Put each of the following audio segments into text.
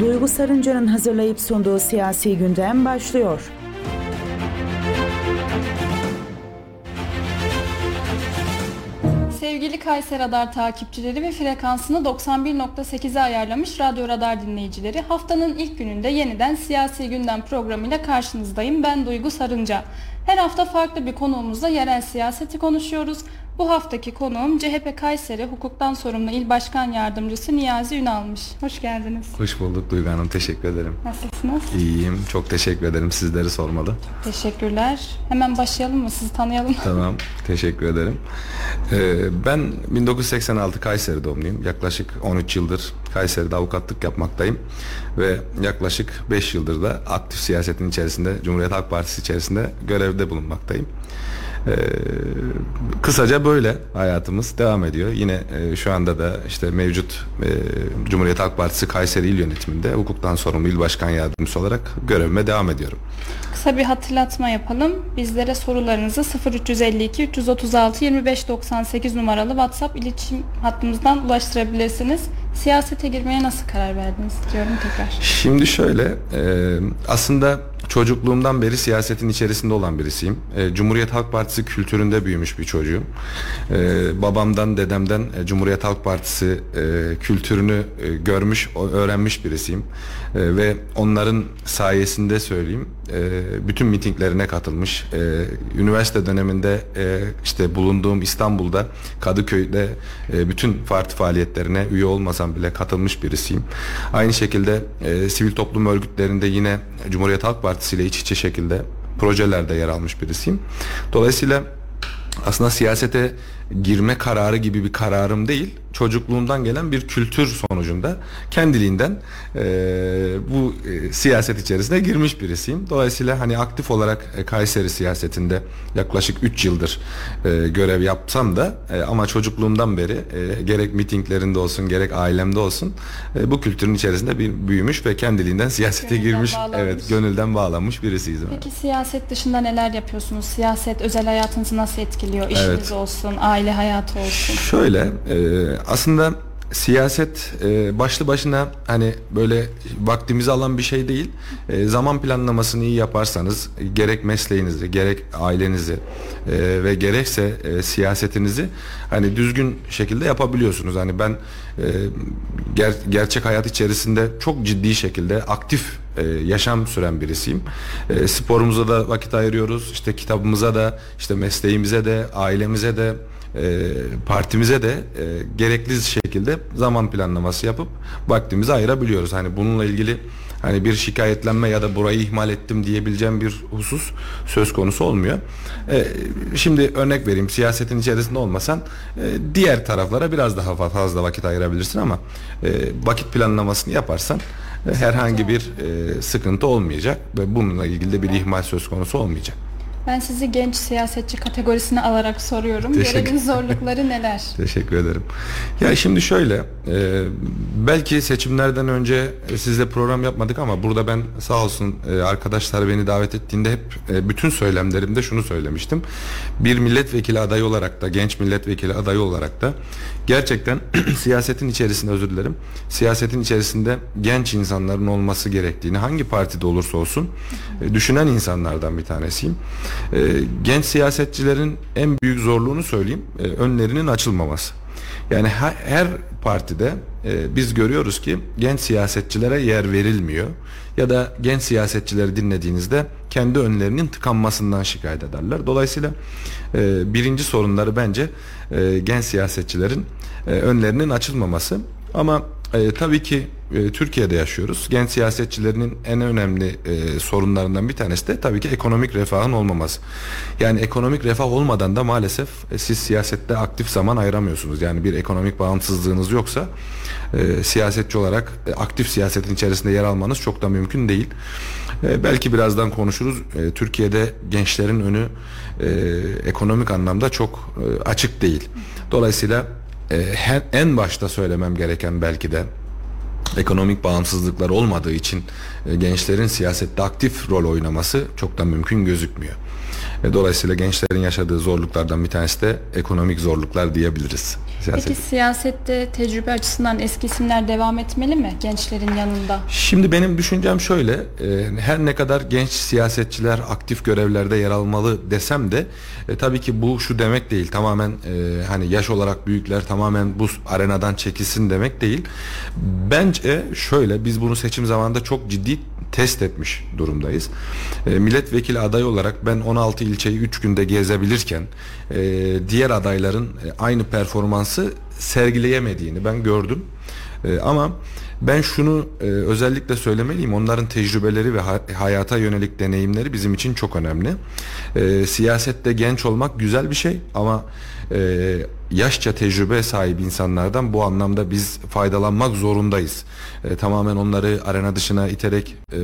Duygu Sarınca'nın hazırlayıp sunduğu siyasi gündem başlıyor. Sevgili Kayseri Radar takipçileri ve frekansını 91.8'e ayarlamış Radyo Radar dinleyicileri haftanın ilk gününde yeniden Siyasi Gündem programıyla karşınızdayım. Ben Duygu Sarınca. Her hafta farklı bir konuğumuzla yerel siyaseti konuşuyoruz. Bu haftaki konuğum CHP Kayseri Hukuktan Sorumlu İl Başkan Yardımcısı Niyazi Ünal'mış. Hoş geldiniz. Hoş bulduk Duygu Hanım. Teşekkür ederim. Nasılsınız? İyiyim. Çok teşekkür ederim. Sizleri sormalı. Teşekkürler. Hemen başlayalım mı? Sizi tanıyalım. Tamam. Teşekkür ederim. Ee, ben 1986 Kayseri doğumluyum. Yaklaşık 13 yıldır Kayseri'de avukatlık yapmaktayım. Ve yaklaşık 5 yıldır da aktif siyasetin içerisinde, Cumhuriyet Halk Partisi içerisinde görevde bulunmaktayım. Ee, kısaca böyle hayatımız devam ediyor. Yine e, şu anda da işte mevcut e, Cumhuriyet Halk Partisi Kayseri İl Yönetiminde hukuktan sorumlu il başkan yardımcısı olarak görevime devam ediyorum. Kısa bir hatırlatma yapalım. Bizlere sorularınızı 0352 336 2598 numaralı WhatsApp iletişim hattımızdan ulaştırabilirsiniz. Siyasete girmeye nasıl karar verdiniz diyorum tekrar. Şimdi şöyle e, aslında çocukluğumdan beri siyasetin içerisinde olan birisiyim. E, Cumhuriyet Halk Partisi kültüründe büyümüş bir çocuğum. E, babamdan, dedemden e, Cumhuriyet Halk Partisi kültürünü görmüş, öğrenmiş birisiyim. Ve onların sayesinde söyleyeyim, bütün mitinglerine katılmış. Üniversite döneminde işte bulunduğum İstanbul'da, Kadıköy'de bütün parti faaliyetlerine üye olmasam bile katılmış birisiyim. Aynı şekilde sivil toplum örgütlerinde yine Cumhuriyet Halk Partisi ile iç içe şekilde projelerde yer almış birisiyim. Dolayısıyla aslında siyasete girme kararı gibi bir kararım değil çocukluğumdan gelen bir kültür sonucunda kendiliğinden e, bu e, siyaset içerisine girmiş birisiyim. Dolayısıyla hani aktif olarak e, Kayseri siyasetinde yaklaşık 3 yıldır e, görev yapsam da e, ama çocukluğumdan beri e, gerek mitinglerinde olsun gerek ailemde olsun e, bu kültürün içerisinde bir büyümüş ve kendiliğinden siyasete Gönülden girmiş bağlanmış. evet gönülden bağlanmış birisiyiz. Peki siyaset dışında neler yapıyorsunuz? Siyaset özel hayatınızı nasıl etkiliyor? İşiniz Evet. olsun, aile hayatı olsun. Şöyle e, aslında siyaset e, başlı başına hani böyle vaktimizi alan bir şey değil. E, zaman planlamasını iyi yaparsanız gerek mesleğinizi, gerek ailenizi e, ve gerekse e, siyasetinizi hani düzgün şekilde yapabiliyorsunuz. Hani ben e, ger- gerçek hayat içerisinde çok ciddi şekilde aktif e, yaşam süren birisiyim. E, sporumuza da vakit ayırıyoruz. İşte kitabımıza da, işte mesleğimize de, ailemize de, e, partimize de e, gerekli şekilde zaman planlaması yapıp vaktimizi ayırabiliyoruz. Hani bununla ilgili hani bir şikayetlenme ya da burayı ihmal ettim diyebileceğim bir husus söz konusu olmuyor. E, şimdi örnek vereyim siyasetin içerisinde olmasan e, diğer taraflara biraz daha fa- fazla vakit ayırabilirsin ama e, vakit planlamasını yaparsan e, herhangi bir e, sıkıntı olmayacak ve bununla ilgili de bir ihmal söz konusu olmayacak. Ben sizi genç siyasetçi kategorisine alarak soruyorum. Teşekkür- Görevin zorlukları neler? Teşekkür ederim. Ya şimdi şöyle, e, belki seçimlerden önce sizle program yapmadık ama burada ben sağ olsun e, arkadaşlar beni davet ettiğinde hep e, bütün söylemlerimde şunu söylemiştim. Bir milletvekili adayı olarak da, genç milletvekili adayı olarak da gerçekten siyasetin içerisinde özür dilerim, siyasetin içerisinde genç insanların olması gerektiğini hangi partide olursa olsun e, düşünen insanlardan bir tanesiyim. E, genç siyasetçilerin en büyük zorluğunu söyleyeyim, e, önlerinin açılmaması. Yani her, her partide biz görüyoruz ki genç siyasetçilere yer verilmiyor ya da genç siyasetçileri dinlediğinizde kendi önlerinin tıkanmasından şikayet ederler. Dolayısıyla birinci sorunları bence e, genç siyasetçilerin e, önlerinin açılmaması. Ama e, tabii ki e, Türkiye'de yaşıyoruz. Genç siyasetçilerinin en önemli e, sorunlarından bir tanesi de tabii ki ekonomik refahın olmaması. Yani ekonomik refah olmadan da maalesef e, siz siyasette aktif zaman ayıramıyorsunuz. Yani bir ekonomik bağımsızlığınız yoksa e, siyasetçi olarak e, aktif siyasetin içerisinde yer almanız çok da mümkün değil. E, belki birazdan konuşuruz. E, Türkiye'de gençlerin önü e, ekonomik anlamda çok e, açık değil. Dolayısıyla e, en başta söylemem gereken belki de ekonomik bağımsızlıklar olmadığı için e, gençlerin siyasette aktif rol oynaması çok da mümkün gözükmüyor. E, dolayısıyla gençlerin yaşadığı zorluklardan bir tanesi de ekonomik zorluklar diyebiliriz. Siyaset. Peki siyasette tecrübe açısından eski isimler devam etmeli mi gençlerin yanında? Şimdi benim düşüncem şöyle, e, her ne kadar genç siyasetçiler aktif görevlerde yer almalı desem de e, tabii ki bu şu demek değil. Tamamen e, hani yaş olarak büyükler tamamen bu arenadan çekilsin demek değil. Bence şöyle biz bunu seçim zamanında çok ciddi test etmiş durumdayız. E, milletvekili adayı olarak ben 16 ilçeyi 3 günde gezebilirken e, diğer adayların e, aynı performansı sergileyemediğini ben gördüm. E, ama ben şunu e, özellikle söylemeliyim. Onların tecrübeleri ve ha- hayata yönelik deneyimleri bizim için çok önemli. E, siyasette genç olmak güzel bir şey ama e, yaşça tecrübe sahibi insanlardan bu anlamda biz faydalanmak zorundayız. E, tamamen onları arena dışına iterek e,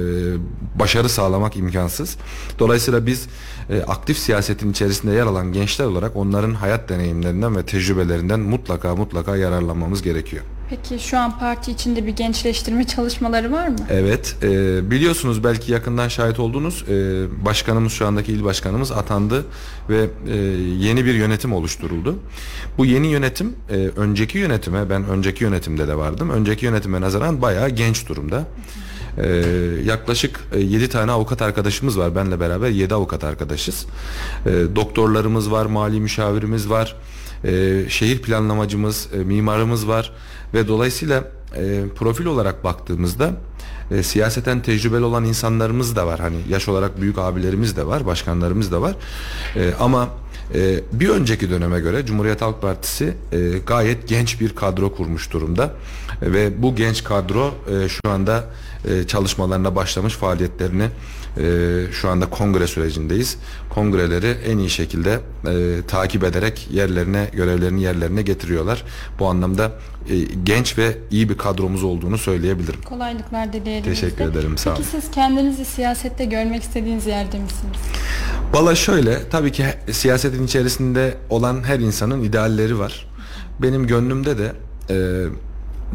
başarı sağlamak imkansız. Dolayısıyla biz e, aktif siyasetin içerisinde yer alan gençler olarak onların hayat deneyimlerinden ve tecrübelerinden mutlaka mutlaka yararlanmamız gerekiyor. Peki şu an parti içinde bir gençleştirme çalışmaları var mı? Evet, e, biliyorsunuz belki yakından şahit oldunuz. E, başkanımız şu andaki il başkanımız atandı ve e, yeni bir yönetim oluşturuldu. Bu yeni yönetim e, önceki yönetime ben önceki yönetimde de vardım. Önceki yönetime nazaran bayağı genç durumda. Ee, yaklaşık 7 tane avukat arkadaşımız var. Benle beraber 7 avukat arkadaşız. Ee, doktorlarımız var, mali müşavirimiz var. Ee, şehir planlamacımız, e, mimarımız var ve dolayısıyla e, profil olarak baktığımızda e, siyaseten tecrübeli olan insanlarımız da var. Hani yaş olarak büyük abilerimiz de var, başkanlarımız da var. E, ama e, bir önceki döneme göre Cumhuriyet Halk Partisi e, gayet genç bir kadro kurmuş durumda e, ve bu genç kadro e, şu anda e, çalışmalarına başlamış faaliyetlerini e, şu anda kongre sürecindeyiz. Kongreleri en iyi şekilde e, takip ederek yerlerine görevlerini yerlerine getiriyorlar. Bu anlamda e, genç ve iyi bir kadromuz olduğunu söyleyebilirim. Kolaylıklar dileyelim. Teşekkür ederim. Sağ olun. Peki siz kendinizi siyasette görmek istediğiniz yerde misiniz? Valla şöyle tabii ki siyasetin içerisinde olan her insanın idealleri var. Benim gönlümde de e,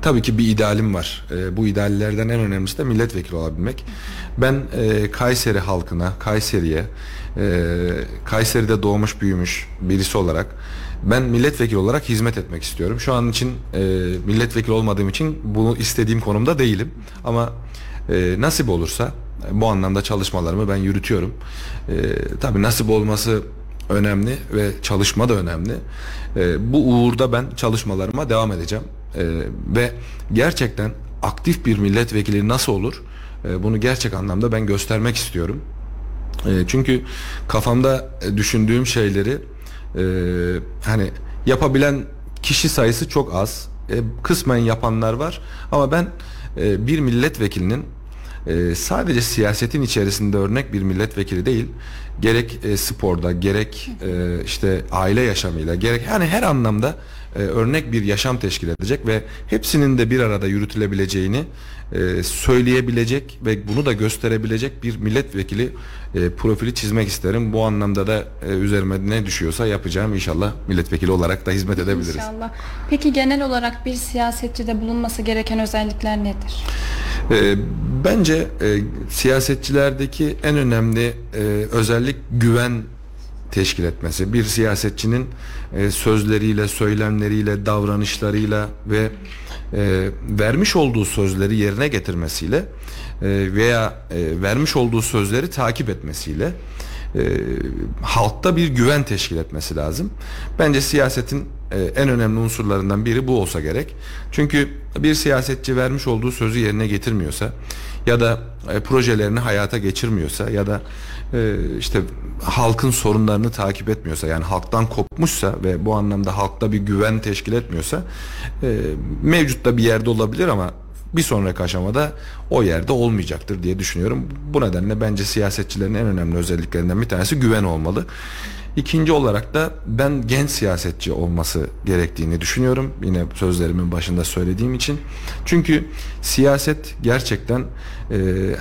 tabii ki bir idealim var. E, bu ideallerden en önemlisi de milletvekili olabilmek. Ben e, Kayseri halkına, Kayseri'ye, e, Kayseri'de doğmuş büyümüş birisi olarak ben milletvekili olarak hizmet etmek istiyorum. Şu an için e, milletvekili olmadığım için bunu istediğim konumda değilim. Ama e, nasip olursa bu anlamda çalışmalarımı ben yürütüyorum. E, tabii nasip olması önemli ve çalışma da önemli. E, bu uğurda ben çalışmalarıma devam edeceğim. E, ve gerçekten aktif bir milletvekili nasıl olur? E, bunu gerçek anlamda ben göstermek istiyorum. E, çünkü kafamda düşündüğüm şeyleri e, hani yapabilen kişi sayısı çok az. Kısmen yapanlar var ama ben bir milletvekilinin sadece siyasetin içerisinde örnek bir milletvekili değil gerek sporda gerek işte aile yaşamıyla gerek yani her anlamda örnek bir yaşam teşkil edecek ve hepsinin de bir arada yürütülebileceğini e, söyleyebilecek ve bunu da gösterebilecek bir milletvekili e, profili çizmek isterim. Bu anlamda da e, üzerime ne düşüyorsa yapacağım inşallah milletvekili olarak da hizmet edebiliriz. İnşallah. Peki genel olarak bir siyasetçide bulunması gereken özellikler nedir? E, bence e, siyasetçilerdeki en önemli e, özellik güven teşkil etmesi. Bir siyasetçinin e, sözleriyle, söylemleriyle, davranışlarıyla ve e, vermiş olduğu sözleri yerine getirmesiyle e, veya e, vermiş olduğu sözleri takip etmesiyle e, halkta bir güven teşkil etmesi lazım. Bence siyasetin e, en önemli unsurlarından biri bu olsa gerek. Çünkü bir siyasetçi vermiş olduğu sözü yerine getirmiyorsa ya da e, projelerini hayata geçirmiyorsa ya da e, işte halkın sorunlarını takip etmiyorsa yani halktan kopmuşsa ve bu anlamda halkta bir güven teşkil etmiyorsa e, mevcut da bir yerde olabilir ama bir sonraki aşamada o yerde olmayacaktır diye düşünüyorum. Bu nedenle bence siyasetçilerin en önemli özelliklerinden bir tanesi güven olmalı. İkinci olarak da ben genç siyasetçi olması gerektiğini düşünüyorum. Yine sözlerimin başında söylediğim için. Çünkü siyaset gerçekten e,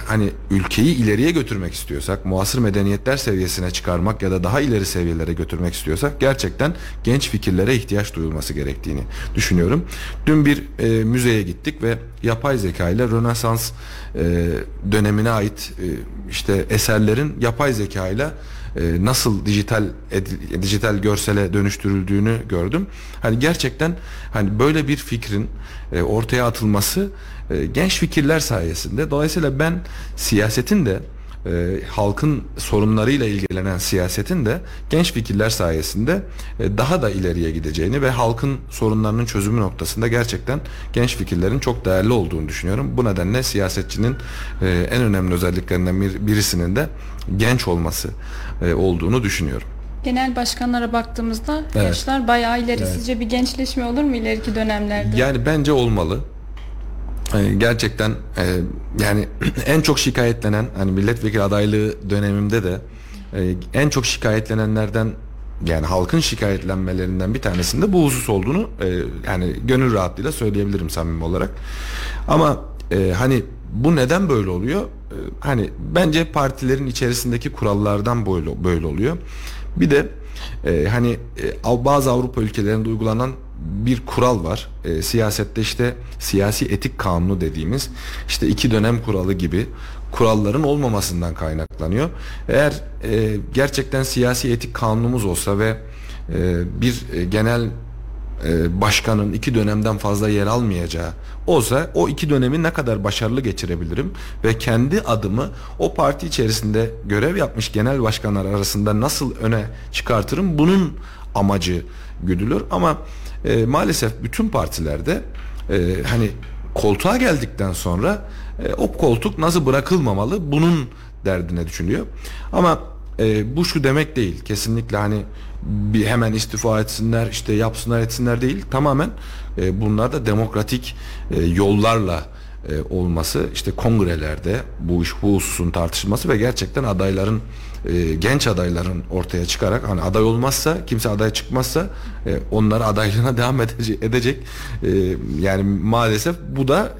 hani ülkeyi ileriye götürmek istiyorsak, muasır medeniyetler seviyesine çıkarmak ya da daha ileri seviyelere götürmek istiyorsak gerçekten genç fikirlere ihtiyaç duyulması gerektiğini düşünüyorum. Dün bir e, müzeye gittik ve yapay zeka ile Rönesans e, dönemine ait e, işte eserlerin yapay zeka ile e, nasıl dijital dijital görsele dönüştürüldüğünü gördüm. Hani gerçekten hani böyle bir fikrin e, ortaya atılması e, genç fikirler sayesinde. Dolayısıyla ben siyasetin de e, halkın sorunlarıyla ilgilenen siyasetin de genç fikirler sayesinde daha da ileriye gideceğini ve halkın sorunlarının çözümü noktasında gerçekten genç fikirlerin çok değerli olduğunu düşünüyorum. Bu nedenle siyasetçinin en önemli özelliklerinden bir, birisinin de genç olması e, olduğunu düşünüyorum. Genel başkanlara baktığımızda Evet. yaşlar bayağı ileri. Evet. Sizce bir gençleşme olur mu ileriki dönemlerde? Yani bence olmalı. Ee, gerçekten e, yani en çok şikayetlenen hani milletvekili adaylığı dönemimde de e, en çok şikayetlenenlerden yani halkın şikayetlenmelerinden bir tanesinde bu husus olduğunu e, yani gönül rahatlığıyla söyleyebilirim samimi olarak. Ama e, hani bu neden böyle oluyor? E, hani bence partilerin içerisindeki kurallardan böyle böyle oluyor. Bir de e, hani e, bazı Avrupa ülkelerinde uygulanan bir kural var. E, siyasette işte siyasi etik kanunu dediğimiz işte iki dönem kuralı gibi kuralların olmamasından kaynaklanıyor. Eğer e, gerçekten siyasi etik kanunumuz olsa ve e, bir e, genel başkanın iki dönemden fazla yer almayacağı olsa o iki dönemi ne kadar başarılı geçirebilirim ve kendi adımı o parti içerisinde görev yapmış genel başkanlar arasında nasıl öne çıkartırım? Bunun amacı güdülür. Ama e, maalesef bütün partilerde e, hani koltuğa geldikten sonra e, o koltuk nasıl bırakılmamalı bunun derdine düşünüyor. Ama e, bu şu demek değil kesinlikle hani bir hemen istifa etsinler işte yapsınlar etsinler değil tamamen e, bunlar da demokratik e, yollarla e, olması işte kongrelerde bu iş bu hususun tartışılması ve gerçekten adayların e, genç adayların ortaya çıkarak hani aday olmazsa kimse aday çıkmazsa e, onlar adaylığına devam edecek, edecek. E, yani maalesef bu da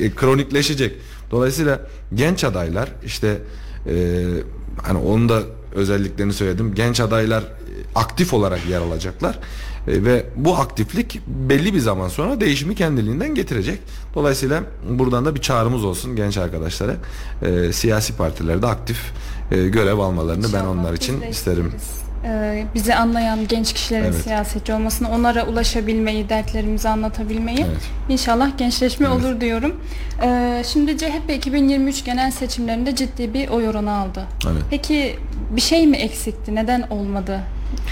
e, kronikleşecek. Dolayısıyla genç adaylar işte e, hani onun da özelliklerini söyledim. Genç adaylar aktif olarak yer alacaklar. E, ve bu aktiflik belli bir zaman sonra değişimi kendiliğinden getirecek. Dolayısıyla buradan da bir çağrımız olsun genç arkadaşlara. E, siyasi partilerde aktif e, görev almalarını ben İnşallah onlar biz için isterim. isteriz. Ee, bizi anlayan genç kişilerin Evet. siyasetçi olmasını, onlara ulaşabilmeyi, dertlerimizi anlatabilmeyi. Evet. İnşallah gençleşme Evet. olur diyorum. Ee, şimdi CHP 2023 genel seçimlerinde ciddi bir oy oranı aldı. Evet. Peki bir şey mi eksikti? Neden olmadı?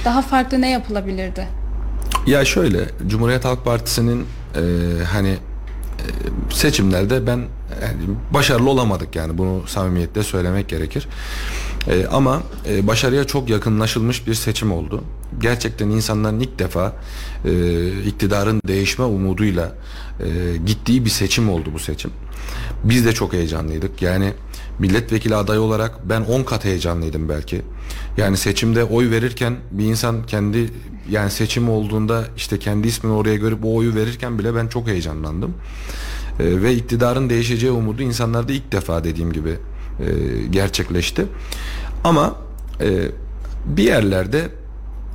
Daha farklı ne yapılabilirdi? Ya şöyle Cumhuriyet Halk Partisi'nin e, hani e, seçimlerde ben yani başarılı olamadık yani bunu samimiyetle söylemek gerekir. E, ama e, başarıya çok yakınlaşılmış bir seçim oldu. Gerçekten insanların ilk defa e, iktidarın değişme umuduyla e, gittiği bir seçim oldu bu seçim. Biz de çok heyecanlıydık. Yani milletvekili adayı olarak ben 10 kat heyecanlıydım belki. Yani seçimde oy verirken bir insan kendi yani seçim olduğunda işte kendi ismini oraya görüp o oyu verirken bile ben çok heyecanlandım. Ee, ve iktidarın değişeceği umudu insanlarda ilk defa dediğim gibi e, gerçekleşti. Ama e, bir yerlerde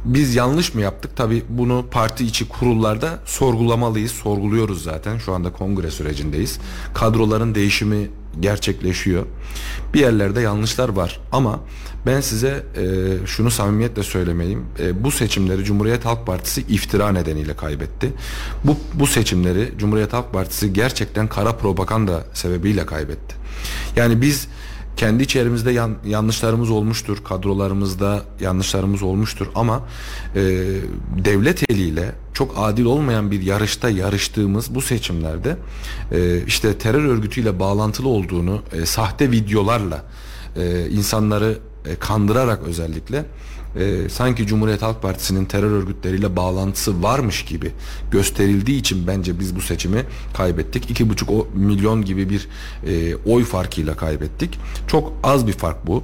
biz yanlış mı yaptık? Tabii bunu parti içi kurullarda sorgulamalıyız. Sorguluyoruz zaten. Şu anda kongre sürecindeyiz. Kadroların değişimi gerçekleşiyor. Bir yerlerde yanlışlar var ama ben size e, şunu samimiyetle söylemeyeyim. E, bu seçimleri Cumhuriyet Halk Partisi iftira nedeniyle kaybetti. Bu bu seçimleri Cumhuriyet Halk Partisi gerçekten kara propaganda sebebiyle kaybetti. Yani biz kendi içerimizde yan, yanlışlarımız olmuştur, kadrolarımızda yanlışlarımız olmuştur ama e, devlet eliyle çok adil olmayan bir yarışta yarıştığımız bu seçimlerde e, işte terör örgütüyle bağlantılı olduğunu e, sahte videolarla e, insanları e, kandırarak özellikle e, sanki Cumhuriyet Halk Partisi'nin terör örgütleriyle bağlantısı varmış gibi gösterildiği için bence biz bu seçimi kaybettik. İki buçuk o- milyon gibi bir e, oy farkıyla kaybettik. Çok az bir fark bu.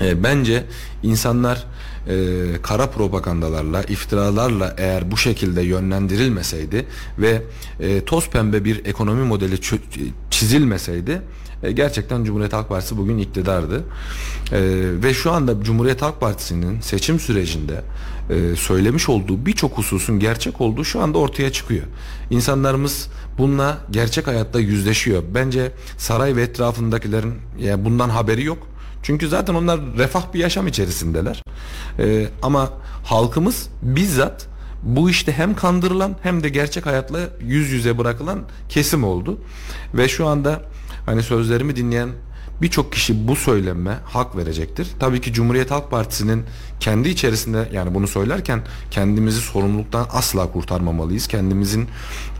E, bence insanlar e, kara propagandalarla, iftiralarla eğer bu şekilde yönlendirilmeseydi ve e, toz pembe bir ekonomi modeli çizilmeseydi e, gerçekten Cumhuriyet Halk Partisi bugün iktidardı. E, ve şu anda Cumhuriyet Halk Partisi'nin seçim sürecinde e, söylemiş olduğu birçok hususun gerçek olduğu şu anda ortaya çıkıyor. İnsanlarımız bununla gerçek hayatta yüzleşiyor. Bence saray ve etrafındakilerin yani bundan haberi yok. Çünkü zaten onlar refah bir yaşam içerisindeler. Ee, ama halkımız bizzat bu işte hem kandırılan hem de gerçek hayatla yüz yüze bırakılan kesim oldu. Ve şu anda hani sözlerimi dinleyen birçok kişi bu söyleme hak verecektir. Tabii ki Cumhuriyet Halk Partisi'nin kendi içerisinde yani bunu söylerken kendimizi sorumluluktan asla kurtarmamalıyız. Kendimizin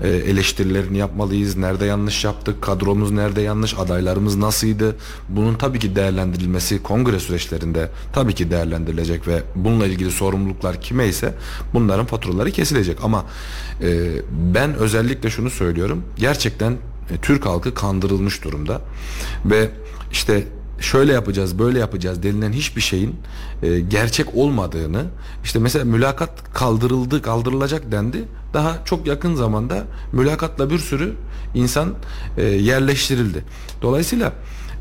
e, eleştirilerini yapmalıyız. Nerede yanlış yaptık, kadromuz nerede yanlış, adaylarımız nasıldı? Bunun tabii ki değerlendirilmesi kongre süreçlerinde tabii ki değerlendirilecek ve bununla ilgili sorumluluklar kime ise bunların faturaları kesilecek. Ama e, ben özellikle şunu söylüyorum. Gerçekten Türk halkı kandırılmış durumda. Ve işte şöyle yapacağız böyle yapacağız denilen hiçbir şeyin e, gerçek olmadığını işte mesela mülakat kaldırıldı kaldırılacak dendi. Daha çok yakın zamanda mülakatla bir sürü insan e, yerleştirildi. Dolayısıyla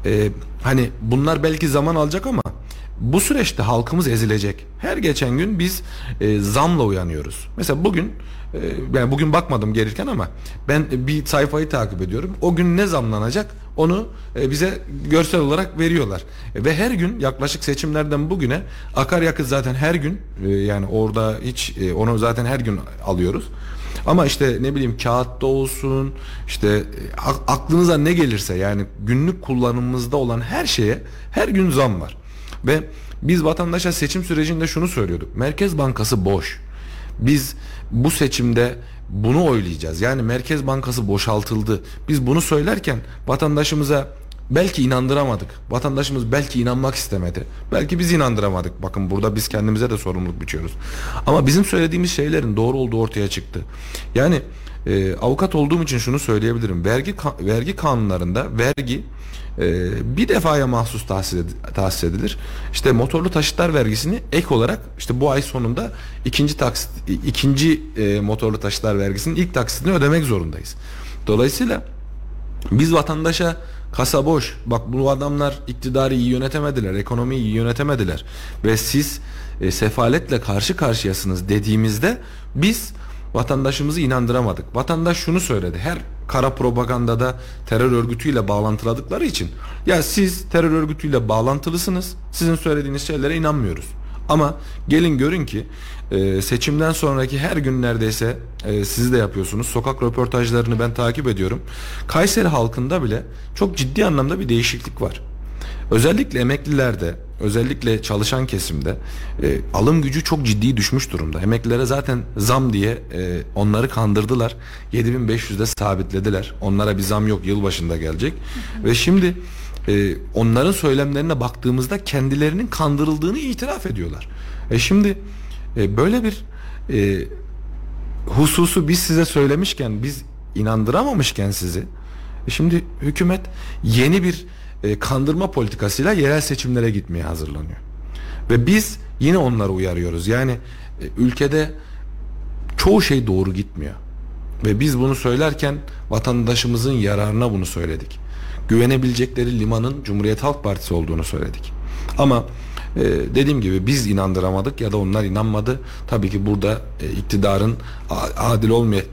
e, hani bunlar belki zaman alacak ama bu süreçte halkımız ezilecek. Her geçen gün biz e, zamla uyanıyoruz. Mesela bugün e, yani bugün bakmadım gelirken ama ben bir sayfayı takip ediyorum. O gün ne zamlanacak onu e, bize görsel olarak veriyorlar. E, ve her gün yaklaşık seçimlerden bugüne akaryakıt zaten her gün e, yani orada hiç e, onu zaten her gün alıyoruz. Ama işte ne bileyim kağıtta olsun işte e, aklınıza ne gelirse yani günlük kullanımımızda olan her şeye her gün zam var. Ve biz vatandaşa seçim sürecinde şunu söylüyorduk. Merkez Bankası boş. Biz bu seçimde bunu oylayacağız. Yani Merkez Bankası boşaltıldı. Biz bunu söylerken vatandaşımıza belki inandıramadık. Vatandaşımız belki inanmak istemedi. Belki biz inandıramadık. Bakın burada biz kendimize de sorumluluk biçiyoruz. Ama bizim söylediğimiz şeylerin doğru olduğu ortaya çıktı. Yani e, avukat olduğum için şunu söyleyebilirim. Vergi vergi kanunlarında vergi e, bir defaya mahsus tahsis, ed- tahsis edilir. İşte motorlu taşıtlar vergisini ek olarak işte bu ay sonunda ikinci taksit ikinci e, motorlu taşıtlar vergisinin ilk taksitini ödemek zorundayız. Dolayısıyla biz vatandaşa kasa boş. Bak bu adamlar iktidarı iyi yönetemediler, ekonomiyi iyi yönetemediler ve siz e, sefaletle karşı karşıyasınız dediğimizde biz vatandaşımızı inandıramadık. Vatandaş şunu söyledi. Her kara propagandada terör örgütüyle bağlantıladıkları için ya siz terör örgütüyle bağlantılısınız. Sizin söylediğiniz şeylere inanmıyoruz. Ama gelin görün ki e, seçimden sonraki her gün neredeyse e, siz de yapıyorsunuz. Sokak röportajlarını ben takip ediyorum. Kayseri halkında bile çok ciddi anlamda bir değişiklik var. Özellikle emeklilerde, özellikle çalışan kesimde e, alım gücü çok ciddi düşmüş durumda. Emeklilere zaten zam diye e, onları kandırdılar. 7500'de sabitlediler. Onlara bir zam yok yılbaşında gelecek. Ve şimdi e, onların söylemlerine baktığımızda kendilerinin kandırıldığını itiraf ediyorlar. E şimdi e, böyle bir e, hususu biz size söylemişken biz inandıramamışken sizi e şimdi hükümet yeni bir e, kandırma politikasıyla yerel seçimlere gitmeye hazırlanıyor. Ve biz yine onları uyarıyoruz. Yani e, ülkede çoğu şey doğru gitmiyor. Ve biz bunu söylerken vatandaşımızın yararına bunu söyledik. Güvenebilecekleri limanın Cumhuriyet Halk Partisi olduğunu söyledik. Ama e, dediğim gibi biz inandıramadık ya da onlar inanmadı. Tabii ki burada e, iktidarın adil olmayan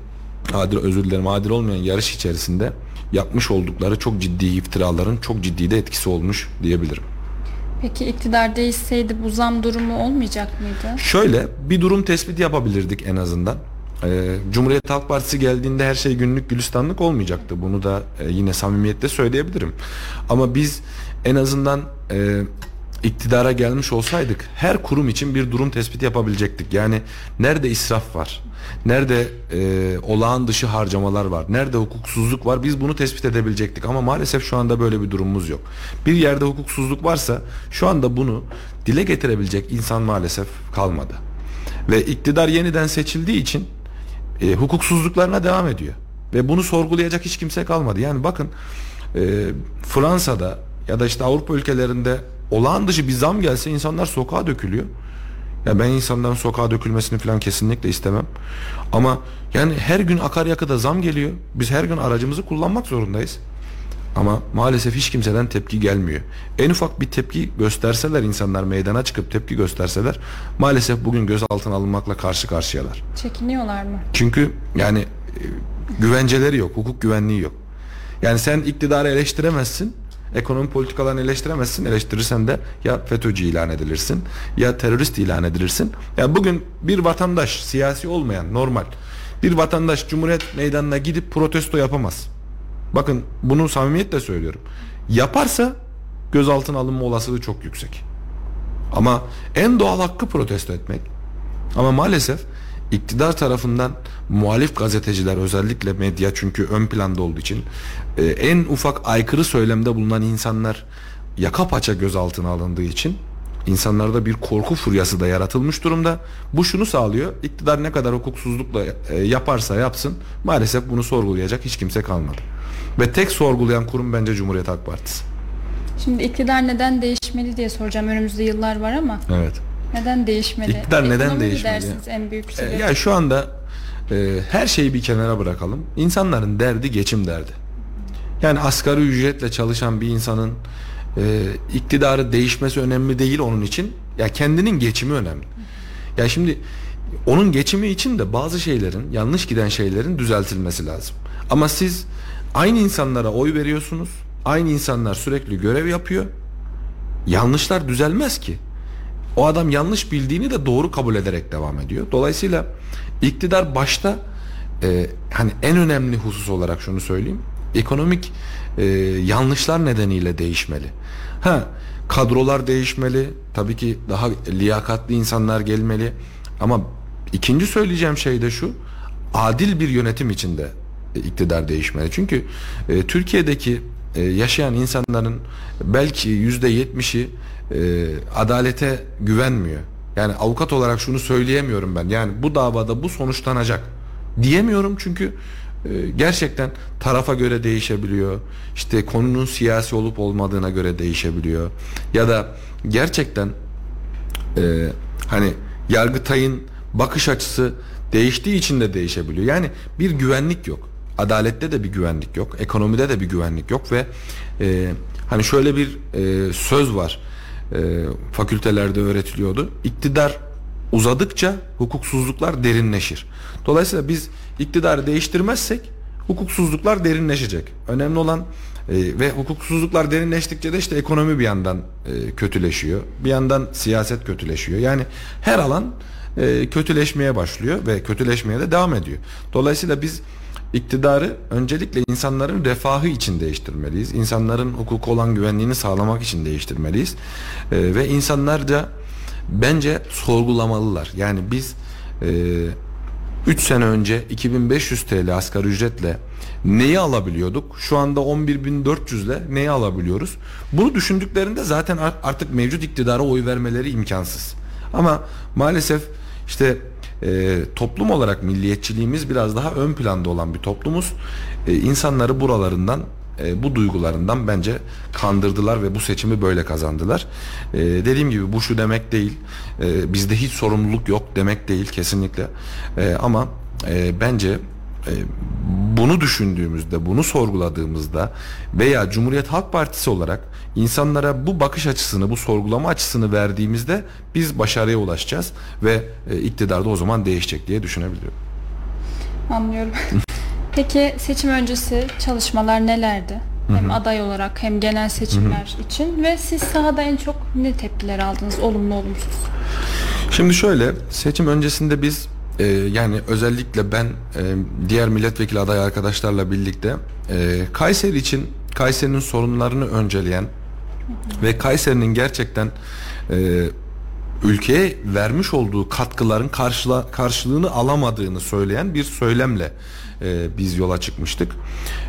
adil özür dilerim adil olmayan yarış içerisinde yapmış oldukları çok ciddi iftiraların çok ciddi de etkisi olmuş diyebilirim. Peki iktidar değişseydi bu zam durumu olmayacak mıydı? Şöyle bir durum tespiti yapabilirdik en azından. Ee, Cumhuriyet Halk Partisi geldiğinde her şey günlük gülistanlık olmayacaktı. Bunu da e, yine samimiyetle söyleyebilirim. Ama biz en azından e, iktidara gelmiş olsaydık her kurum için bir durum tespiti yapabilecektik. Yani nerede israf var? Nerede e, olağan dışı harcamalar var? Nerede hukuksuzluk var? Biz bunu tespit edebilecektik. Ama maalesef şu anda böyle bir durumumuz yok. Bir yerde hukuksuzluk varsa şu anda bunu dile getirebilecek insan maalesef kalmadı. Ve iktidar yeniden seçildiği için e, hukuksuzluklarına devam ediyor. Ve bunu sorgulayacak hiç kimse kalmadı. Yani bakın e, Fransa'da ya da işte Avrupa ülkelerinde olağan dışı bir zam gelse insanlar sokağa dökülüyor. Ya ben insanların sokağa dökülmesini falan kesinlikle istemem. Ama yani her gün akaryakıda zam geliyor. Biz her gün aracımızı kullanmak zorundayız. Ama maalesef hiç kimseden tepki gelmiyor. En ufak bir tepki gösterseler insanlar meydana çıkıp tepki gösterseler maalesef bugün gözaltına alınmakla karşı karşıyalar. Çekiniyorlar mı? Çünkü yani e, güvenceleri yok, hukuk güvenliği yok. Yani sen iktidarı eleştiremezsin, ekonomi politikalarını eleştiremezsin. Eleştirirsen de ya FETÖ'cü ilan edilirsin ya terörist ilan edilirsin. Ya bugün bir vatandaş siyasi olmayan normal bir vatandaş Cumhuriyet Meydanı'na gidip protesto yapamaz. Bakın bunu samimiyetle söylüyorum. Yaparsa gözaltına alınma olasılığı çok yüksek. Ama en doğal hakkı protesto etmek. Ama maalesef iktidar tarafından muhalif gazeteciler özellikle medya çünkü ön planda olduğu için e, en ufak aykırı söylemde bulunan insanlar yaka paça gözaltına alındığı için insanlarda bir korku furyası da yaratılmış durumda. Bu şunu sağlıyor. İktidar ne kadar hukuksuzlukla e, yaparsa yapsın maalesef bunu sorgulayacak hiç kimse kalmadı. Ve tek sorgulayan kurum bence Cumhuriyet Halk Partisi. Şimdi iktidar neden değişmeli diye soracağım. Önümüzde yıllar var ama Evet. Neden değişmeli? İktidar neden Ekonomi mi değişmeli? en büyük sebebi? Ya şu anda e, her şeyi bir kenara bırakalım. İnsanların derdi geçim derdi. Yani asgari ücretle çalışan bir insanın e, iktidarı değişmesi önemli değil onun için. Ya kendinin geçimi önemli. Ya şimdi onun geçimi için de bazı şeylerin yanlış giden şeylerin düzeltilmesi lazım. Ama siz aynı insanlara oy veriyorsunuz. Aynı insanlar sürekli görev yapıyor. Yanlışlar düzelmez ki. O adam yanlış bildiğini de doğru kabul ederek devam ediyor. Dolayısıyla iktidar başta e, hani en önemli husus olarak şunu söyleyeyim. Ekonomik e, yanlışlar nedeniyle değişmeli. Ha kadrolar değişmeli. Tabii ki daha liyakatli insanlar gelmeli. Ama ikinci söyleyeceğim şey de şu. Adil bir yönetim içinde e, iktidar değişmeli. Çünkü e, Türkiye'deki e, yaşayan insanların belki yüzde yetmişi e, adalete güvenmiyor. Yani avukat olarak şunu söyleyemiyorum ben. Yani bu davada bu sonuçlanacak diyemiyorum çünkü e, gerçekten tarafa göre değişebiliyor. İşte konunun siyasi olup olmadığına göre değişebiliyor. Ya da gerçekten e, hani Yargıtay'ın bakış açısı değiştiği için de değişebiliyor. Yani bir güvenlik yok. Adalette de bir güvenlik yok. Ekonomide de bir güvenlik yok ve e, hani şöyle bir e, söz var. E, fakültelerde öğretiliyordu. İktidar uzadıkça hukuksuzluklar derinleşir. Dolayısıyla biz iktidarı değiştirmezsek hukuksuzluklar derinleşecek. Önemli olan e, ve hukuksuzluklar derinleştikçe de işte ekonomi bir yandan e, kötüleşiyor. Bir yandan siyaset kötüleşiyor. Yani her alan e, kötüleşmeye başlıyor ve kötüleşmeye de devam ediyor. Dolayısıyla biz iktidarı öncelikle insanların refahı için değiştirmeliyiz. İnsanların hukuku olan güvenliğini sağlamak için değiştirmeliyiz. E, ve insanlarca bence sorgulamalılar. Yani biz e, 3 sene önce 2500 TL asgari ücretle neyi alabiliyorduk? Şu anda 11.400 ile neyi alabiliyoruz? Bunu düşündüklerinde zaten artık mevcut iktidara oy vermeleri imkansız. Ama maalesef işte e, toplum olarak milliyetçiliğimiz biraz daha ön planda olan bir toplumuz. E, insanları buralarından e, bu duygularından bence kandırdılar ve bu seçimi böyle kazandılar. E, dediğim gibi bu şu demek değil. E, bizde hiç sorumluluk yok demek değil kesinlikle. E, ama e, bence e, bunu düşündüğümüzde, bunu sorguladığımızda veya Cumhuriyet Halk Partisi olarak insanlara bu bakış açısını, bu sorgulama açısını verdiğimizde biz başarıya ulaşacağız ve e, iktidar da o zaman değişecek diye düşünebiliyorum. Anlıyorum. Peki seçim öncesi çalışmalar nelerdi? Hem aday olarak hem genel seçimler için ve siz sahada en çok ne tepkiler aldınız olumlu olumsuz? Şimdi şöyle seçim öncesinde biz e, yani özellikle ben e, diğer milletvekili aday arkadaşlarla birlikte e, Kayseri için Kayseri'nin sorunlarını önceleyen ve Kayseri'nin gerçekten e, ülkeye vermiş olduğu katkıların karşıla, karşılığını alamadığını söyleyen bir söylemle e, biz yola çıkmıştık.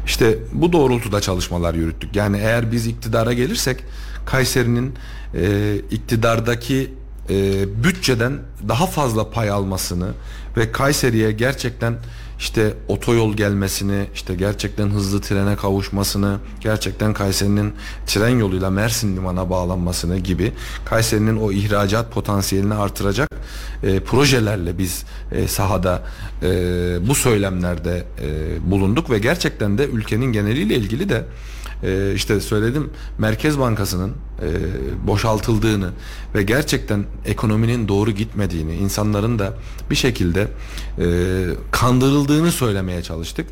İşte bu doğrultuda çalışmalar yürüttük. Yani eğer biz iktidara gelirsek Kayseri'nin e, iktidardaki e, bütçeden daha fazla pay almasını ve Kayseri'ye gerçekten işte otoyol gelmesini, işte gerçekten hızlı trene kavuşmasını, gerçekten Kayseri'nin tren yoluyla Mersin limana bağlanmasını gibi Kayseri'nin o ihracat potansiyelini artıracak e, projelerle biz e, sahada e, bu söylemlerde e, bulunduk ve gerçekten de ülkenin geneliyle ilgili de e, işte söyledim Merkez Bankası'nın e, boşaltıldığını ve gerçekten ekonominin doğru gitmediğini, insanların da bir şekilde e, kandırıldığını söylemeye çalıştık.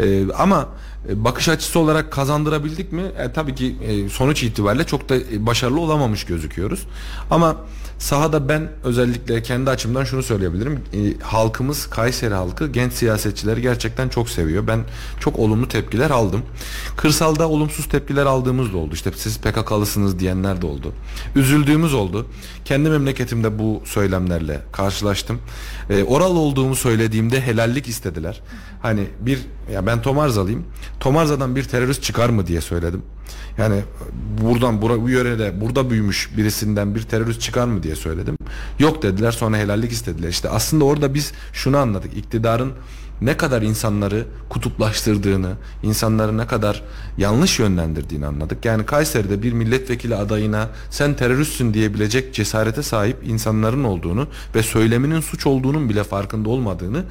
E, ama bakış açısı olarak kazandırabildik mi? E, tabii ki sonuç itibariyle çok da başarılı olamamış gözüküyoruz. Ama sahada ben özellikle kendi açımdan şunu söyleyebilirim. E, halkımız, Kayseri halkı genç siyasetçileri gerçekten çok seviyor. Ben çok olumlu tepkiler aldım. Kırsalda olumsuz tepkiler aldığımız da oldu. İşte siz PKK'lısınız diyenler de oldu. Üzüldüğümüz oldu. Kendi memleketimde bu söylemlerle karşılaştım. E, oral olduğumu söylediğimde helallik istediler. Hani bir ya ben Tomarzalıyım. Tomarza'dan bir terörist çıkar mı diye söyledim. Yani buradan bura, bu yörede burada büyümüş birisinden bir terörist çıkar mı diye söyledim. Yok dediler sonra helallik istediler. İşte aslında orada biz şunu anladık. İktidarın ne kadar insanları kutuplaştırdığını, insanları ne kadar yanlış yönlendirdiğini anladık. Yani Kayseri'de bir milletvekili adayına sen teröristsin diyebilecek cesarete sahip insanların olduğunu ve söyleminin suç olduğunun bile farkında olmadığını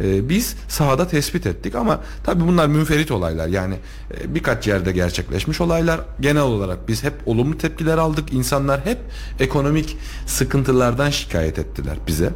e, biz sahada tespit ettik. Ama tabii bunlar münferit olaylar. Yani e, birkaç yerde gerçekleşmiş olaylar. Genel olarak biz hep olumlu tepkiler aldık. İnsanlar hep ekonomik sıkıntılardan şikayet ettiler bize.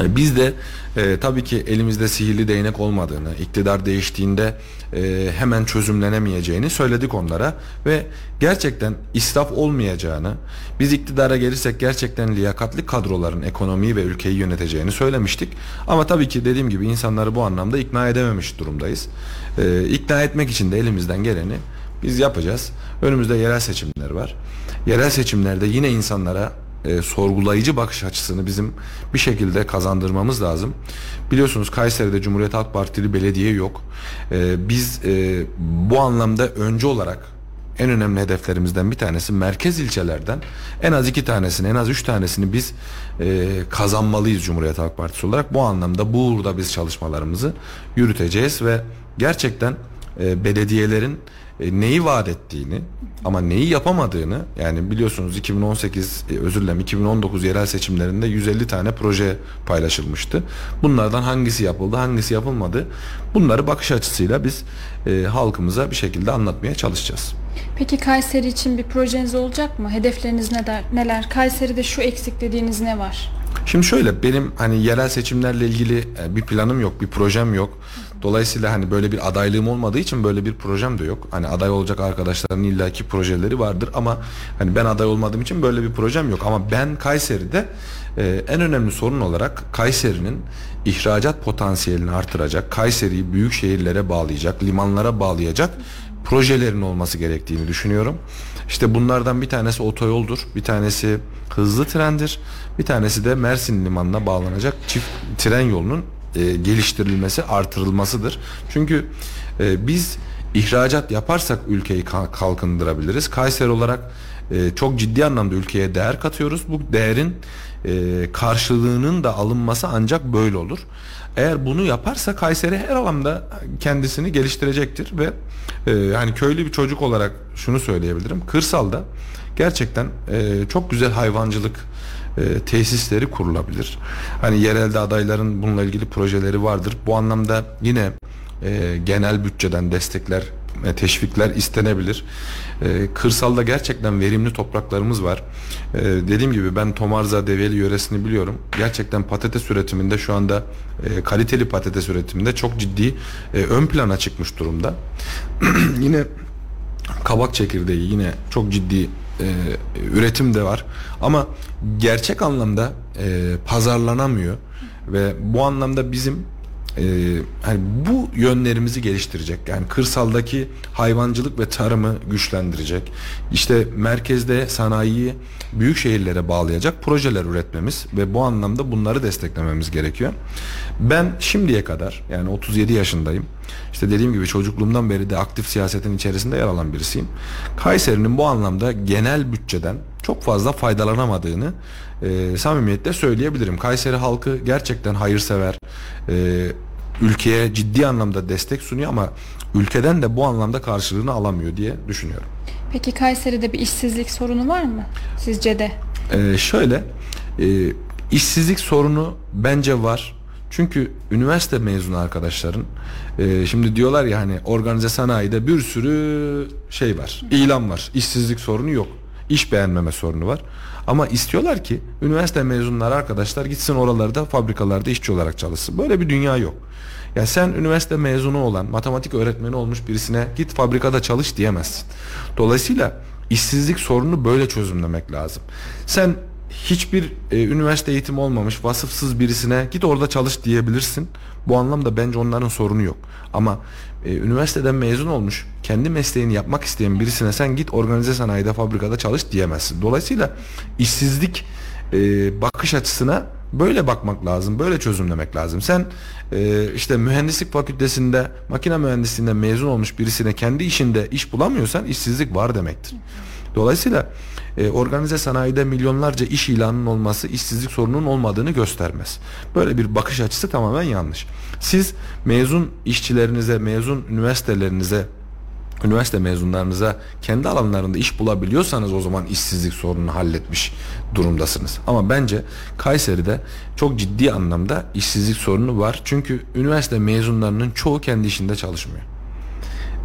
E, biz de e, tabii ki elimizde sihirli değnek olmadığını, iktidar değiştiğinde e, hemen çözümlenemeyeceğini söyledik onlara ve gerçekten israf olmayacağını, biz iktidara gelirsek gerçekten liyakatli kadroların ekonomiyi ve ülkeyi yöneteceğini söylemiştik. Ama tabii ki dediğim gibi insanları bu anlamda ikna edememiş durumdayız. E, ikna etmek için de elimizden geleni biz yapacağız. Önümüzde yerel seçimler var. Yerel seçimlerde yine insanlara e, sorgulayıcı bakış açısını bizim bir şekilde kazandırmamız lazım. Biliyorsunuz Kayseri'de Cumhuriyet Halk Partili belediye yok. E, biz e, bu anlamda önce olarak en önemli hedeflerimizden bir tanesi merkez ilçelerden en az iki tanesini en az üç tanesini biz e, kazanmalıyız Cumhuriyet Halk Partisi olarak. Bu anlamda burada biz çalışmalarımızı yürüteceğiz ve gerçekten e, belediyelerin e, neyi vaat ettiğini ama neyi yapamadığını yani biliyorsunuz 2018 e, özür dilerim 2019 yerel seçimlerinde 150 tane proje paylaşılmıştı. Bunlardan hangisi yapıldı hangisi yapılmadı bunları bakış açısıyla biz e, halkımıza bir şekilde anlatmaya çalışacağız. Peki Kayseri için bir projeniz olacak mı? Hedefleriniz neler? neler? Kayseri'de şu eksik dediğiniz ne var? Şimdi şöyle benim hani yerel seçimlerle ilgili bir planım yok, bir projem yok. Dolayısıyla hani böyle bir adaylığım olmadığı için böyle bir projem de yok. Hani aday olacak arkadaşların illaki projeleri vardır ama hani ben aday olmadığım için böyle bir projem yok. Ama ben Kayseri'de e, en önemli sorun olarak Kayseri'nin ihracat potansiyelini artıracak, Kayseri'yi büyük şehirlere bağlayacak, limanlara bağlayacak projelerin olması gerektiğini düşünüyorum. İşte bunlardan bir tanesi otoyoldur, bir tanesi hızlı trendir, bir tanesi de Mersin limanına bağlanacak çift tren yolunun e, geliştirilmesi, artırılmasıdır. Çünkü e, biz ihracat yaparsak ülkeyi kalkındırabiliriz. Kayseri olarak e, çok ciddi anlamda ülkeye değer katıyoruz. Bu değerin e, karşılığının da alınması ancak böyle olur. Eğer bunu yaparsa Kayseri her alanda kendisini geliştirecektir ve e, hani köylü bir çocuk olarak şunu söyleyebilirim. Kırsalda gerçekten e, çok güzel hayvancılık e, tesisleri kurulabilir. Hani yerelde adayların bununla ilgili projeleri vardır. Bu anlamda yine e, genel bütçeden destekler e, teşvikler istenebilir. E, kırsalda gerçekten verimli topraklarımız var. E, dediğim gibi ben Tomarza Develi yöresini biliyorum. Gerçekten patates üretiminde şu anda e, kaliteli patates üretiminde çok ciddi e, ön plana çıkmış durumda. yine kabak çekirdeği yine çok ciddi e, üretim de var. Ama gerçek anlamda e, pazarlanamıyor ve bu anlamda bizim e, hani bu yönlerimizi geliştirecek. Yani kırsaldaki hayvancılık ve tarımı güçlendirecek. İşte merkezde sanayiyi büyük şehirlere bağlayacak projeler üretmemiz ve bu anlamda bunları desteklememiz gerekiyor. Ben şimdiye kadar yani 37 yaşındayım. İşte dediğim gibi çocukluğumdan beri de aktif siyasetin içerisinde yer alan birisiyim. Kayseri'nin bu anlamda genel bütçeden çok fazla faydalanamadığını e, samimiyetle söyleyebilirim. Kayseri halkı gerçekten hayırsever, e, ülkeye ciddi anlamda destek sunuyor ama ülkeden de bu anlamda karşılığını alamıyor diye düşünüyorum. Peki Kayseri'de bir işsizlik sorunu var mı sizce de? Ee, şöyle e, işsizlik sorunu bence var. Çünkü üniversite mezunu arkadaşların e, şimdi diyorlar ya hani organize sanayide bir sürü şey var. ilan var. İşsizlik sorunu yok. İş beğenmeme sorunu var. Ama istiyorlar ki üniversite mezunları arkadaşlar gitsin oralarda fabrikalarda işçi olarak çalışsın. Böyle bir dünya yok. Ya sen üniversite mezunu olan, matematik öğretmeni olmuş birisine git fabrikada çalış diyemezsin. Dolayısıyla işsizlik sorununu böyle çözümlemek lazım. Sen hiçbir e, üniversite eğitimi olmamış vasıfsız birisine git orada çalış diyebilirsin. Bu anlamda bence onların sorunu yok. Ama e, üniversiteden mezun olmuş kendi mesleğini yapmak isteyen birisine sen git organize sanayide fabrikada çalış diyemezsin. Dolayısıyla işsizlik e, bakış açısına böyle bakmak lazım, böyle çözümlemek lazım. Sen e, işte mühendislik fakültesinde makine mühendisliğinde mezun olmuş birisine kendi işinde iş bulamıyorsan işsizlik var demektir. Dolayısıyla e, organize sanayide milyonlarca iş ilanının olması işsizlik sorununun olmadığını göstermez. Böyle bir bakış açısı tamamen yanlış. Siz mezun işçilerinize, mezun üniversitelerinize üniversite mezunlarınıza kendi alanlarında iş bulabiliyorsanız o zaman işsizlik sorununu halletmiş durumdasınız. Ama bence Kayseri'de çok ciddi anlamda işsizlik sorunu var. Çünkü üniversite mezunlarının çoğu kendi işinde çalışmıyor.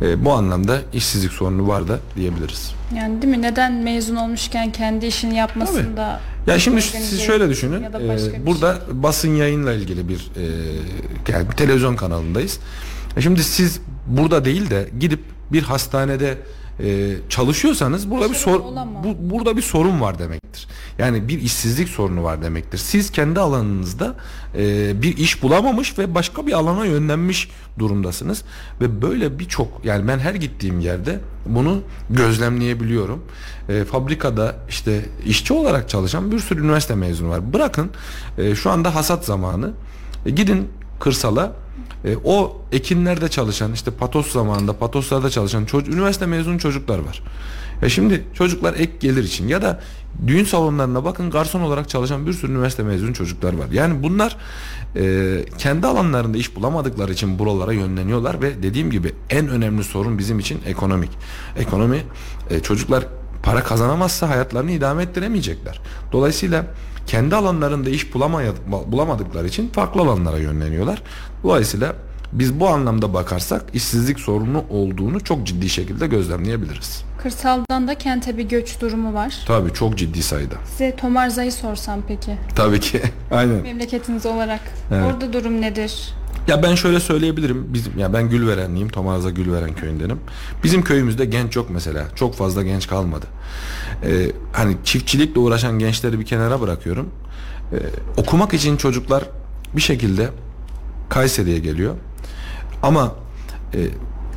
E, bu anlamda işsizlik sorunu var da diyebiliriz. Yani değil mi? Neden mezun olmuşken kendi işini yapmasında Ya şimdi siz şöyle düşünün. e, burada şey. basın yayınla ilgili bir e, yani bir televizyon kanalındayız. E, şimdi siz burada değil de gidip bir hastanede e, çalışıyorsanız burada bir sor bu, burada bir sorun var demektir. Yani bir işsizlik sorunu var demektir. Siz kendi alanınızda e, bir iş bulamamış ve başka bir alana yönlenmiş durumdasınız ve böyle birçok yani ben her gittiğim yerde bunu gözlemleyebiliyorum. E, fabrikada işte işçi olarak çalışan bir sürü üniversite mezunu var. Bırakın e, şu anda hasat zamanı. E, gidin kırsala e, o ekinlerde çalışan işte patos zamanında patoslarda çalışan çocuk, üniversite mezunu çocuklar var. Ya şimdi çocuklar ek gelir için ya da düğün salonlarına bakın garson olarak çalışan bir sürü üniversite mezunu çocuklar var. Yani bunlar e, kendi alanlarında iş bulamadıkları için buralara yönleniyorlar ve dediğim gibi en önemli sorun bizim için ekonomik. Ekonomi e, çocuklar para kazanamazsa hayatlarını idame ettiremeyecekler. Dolayısıyla kendi alanlarında iş bulamadıkları için farklı alanlara yönleniyorlar. Dolayısıyla biz bu anlamda bakarsak işsizlik sorunu olduğunu çok ciddi şekilde gözlemleyebiliriz. Kırsaldan da kente bir göç durumu var. Tabii çok ciddi sayıda. Size Tomarza'yı sorsam peki Tabii ki. Aynen. memleketiniz olarak Evet. orada durum nedir? Ya ben şöyle söyleyebilirim. Bizim ya ben Gülverenliyim. Tomarza Gülveren köyündenim. Bizim köyümüzde genç yok mesela. Çok fazla genç kalmadı. Ee, hani çiftçilikle uğraşan gençleri bir kenara bırakıyorum. Ee, okumak için çocuklar bir şekilde Kayseri'ye geliyor. Ama e,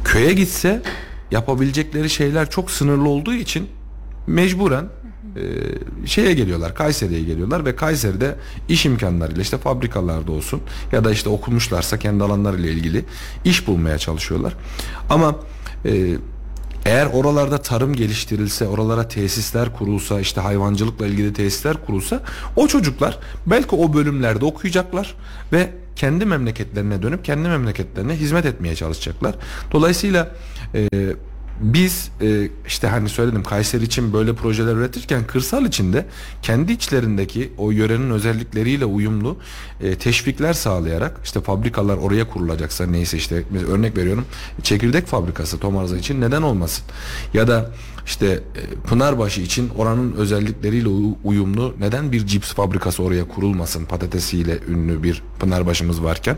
köye gitse yapabilecekleri şeyler çok sınırlı olduğu için mecburen e, şeye geliyorlar Kayseri'ye geliyorlar ve Kayseri'de iş imkanlarıyla işte fabrikalarda olsun ya da işte okumuşlarsa kendi alanlarıyla ilgili iş bulmaya çalışıyorlar. Ama e, eğer oralarda tarım geliştirilse, oralara tesisler kurulsa, işte hayvancılıkla ilgili tesisler kurulsa o çocuklar belki o bölümlerde okuyacaklar ve kendi memleketlerine dönüp kendi memleketlerine hizmet etmeye çalışacaklar. Dolayısıyla e, biz e, işte hani söyledim Kayseri için böyle projeler üretirken kırsal içinde kendi içlerindeki o yörenin özellikleriyle uyumlu e, teşvikler sağlayarak işte fabrikalar oraya kurulacaksa neyse işte örnek veriyorum çekirdek fabrikası Tomarza için neden olmasın? Ya da işte e, Pınarbaşı için oranın özellikleriyle uy- uyumlu neden bir cips fabrikası oraya kurulmasın patatesiyle ünlü bir Pınarbaşımız varken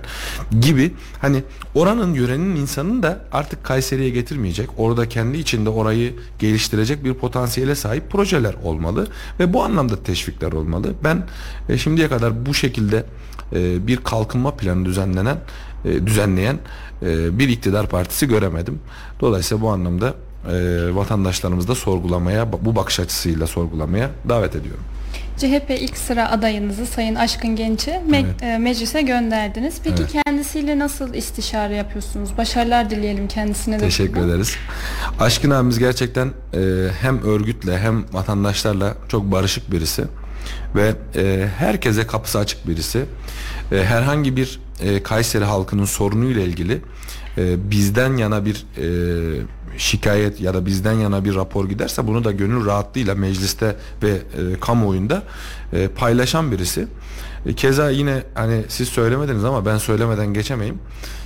gibi hani oranın yörenin insanını da artık Kayseri'ye getirmeyecek orada kendi içinde orayı geliştirecek bir potansiyele sahip projeler olmalı ve bu anlamda teşvikler olmalı. Ben e, şimdiye kadar bu şekilde e, bir kalkınma planı düzenlenen düzenleyen bir iktidar partisi göremedim. Dolayısıyla bu anlamda e, vatandaşlarımızı da sorgulamaya bu bakış açısıyla sorgulamaya davet ediyorum. CHP ilk sıra adayınızı Sayın Aşkın Genç'i me- Evet. e, meclise gönderdiniz. Peki Evet. kendisiyle nasıl istişare yapıyorsunuz? Başarılar dileyelim kendisine de. Teşekkür buradan. ederiz. Aşkın abimiz gerçekten e, hem örgütle hem vatandaşlarla çok barışık birisi ve e, herkese kapısı açık birisi. E, herhangi bir e, Kayseri halkının sorunuyla ilgili e, bizden yana bir e, şikayet ya da bizden yana bir rapor giderse bunu da gönül rahatlığıyla mecliste ve e, kamuoyunda e, paylaşan birisi. E, keza yine hani siz söylemediniz ama ben söylemeden geçemeyim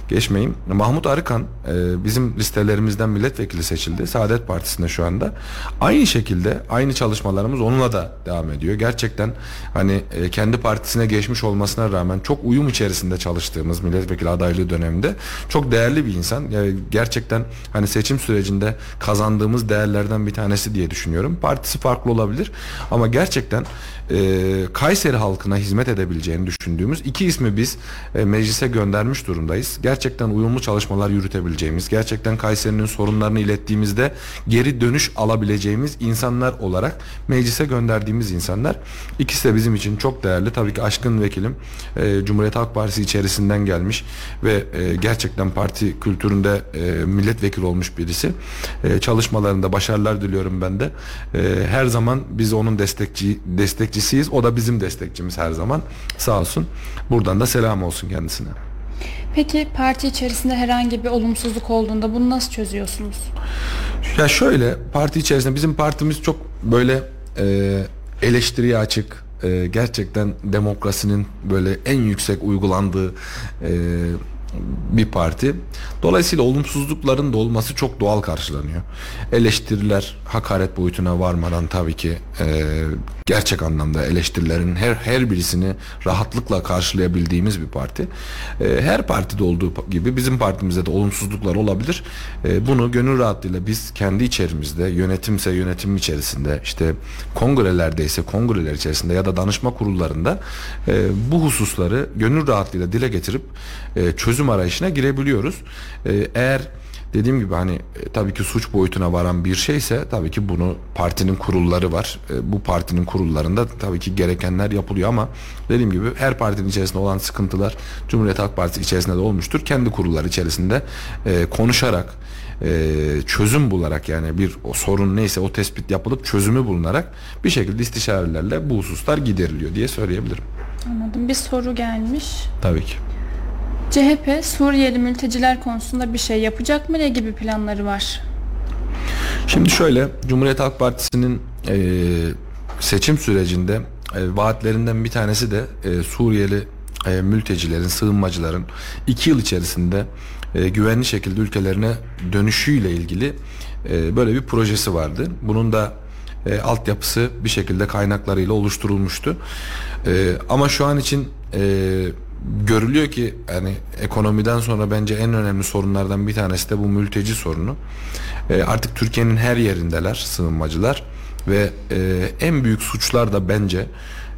geçmeyeyim. Mahmut Arıkan e, bizim listelerimizden milletvekili seçildi. Saadet Partisi'nde şu anda. Aynı şekilde aynı çalışmalarımız onunla da devam ediyor. Gerçekten hani e, kendi partisine geçmiş olmasına rağmen çok uyum içerisinde çalıştığımız milletvekili adaylığı döneminde çok değerli bir insan. Yani gerçekten hani seçim sürecinde kazandığımız değerlerden bir tanesi diye düşünüyorum. Partisi farklı olabilir ama gerçekten e, Kayseri halkına hizmet edebileceğini düşündüğümüz iki ismi biz e, meclise göndermiş durumdayız. Gerçekten uyumlu çalışmalar yürütebileceğimiz, gerçekten Kayseri'nin sorunlarını ilettiğimizde geri dönüş alabileceğimiz insanlar olarak meclise gönderdiğimiz insanlar. İkisi de bizim için çok değerli. Tabii ki aşkın vekilim e, Cumhuriyet Halk Partisi içerisinden gelmiş ve e, gerçekten parti kültüründe e, milletvekili olmuş birisi. E, çalışmalarında başarılar diliyorum ben de. E, her zaman biz onun destekçi destekçisiyiz. O da bizim destekçimiz her zaman. Sağ olsun. Buradan da selam olsun kendisine. Peki parti içerisinde herhangi bir olumsuzluk olduğunda bunu nasıl çözüyorsunuz? Ya şöyle parti içerisinde bizim partimiz çok böyle e, eleştiriye açık e, gerçekten demokrasinin böyle en yüksek uygulandığı e, bir parti. Dolayısıyla olumsuzlukların da olması çok doğal karşılanıyor. Eleştiriler hakaret boyutuna varmadan tabii ki e, gerçek anlamda eleştirilerin her her birisini rahatlıkla karşılayabildiğimiz bir parti. E, her partide olduğu gibi bizim partimizde de olumsuzluklar olabilir. E, bunu gönül rahatlığıyla biz kendi içerimizde yönetimse yönetim içerisinde işte kongrelerdeyse kongreler içerisinde ya da danışma kurullarında e, bu hususları gönül rahatlığıyla dile getirip e, çözüm arayışına girebiliyoruz. E, eğer dediğim gibi hani e, tabii ki suç boyutuna varan bir şeyse tabii ki bunu partinin kurulları var. E, bu partinin kurullarında tabii ki gerekenler yapılıyor ama dediğim gibi her partinin içerisinde olan sıkıntılar Cumhuriyet Halk Partisi içerisinde de olmuştur. Kendi kurulları içerisinde e, konuşarak e, çözüm bularak yani bir o sorun neyse o tespit yapılıp çözümü bulunarak bir şekilde istişarelerle bu hususlar gideriliyor diye söyleyebilirim. Anladım. Bir soru gelmiş. Tabii ki. CHP Suriyeli mülteciler konusunda bir şey yapacak mı? Ne gibi planları var? Şimdi şöyle Cumhuriyet Halk Partisi'nin e, seçim sürecinde e, vaatlerinden bir tanesi de e, Suriyeli e, mültecilerin, sığınmacıların iki yıl içerisinde e, güvenli şekilde ülkelerine dönüşüyle ilgili e, böyle bir projesi vardı. Bunun da e, altyapısı bir şekilde kaynaklarıyla oluşturulmuştu. E, ama şu an için e, görülüyor ki yani ekonomiden sonra bence en önemli sorunlardan bir tanesi de bu mülteci sorunu. E, artık Türkiye'nin her yerindeler sığınmacılar ve e, en büyük suçlar da bence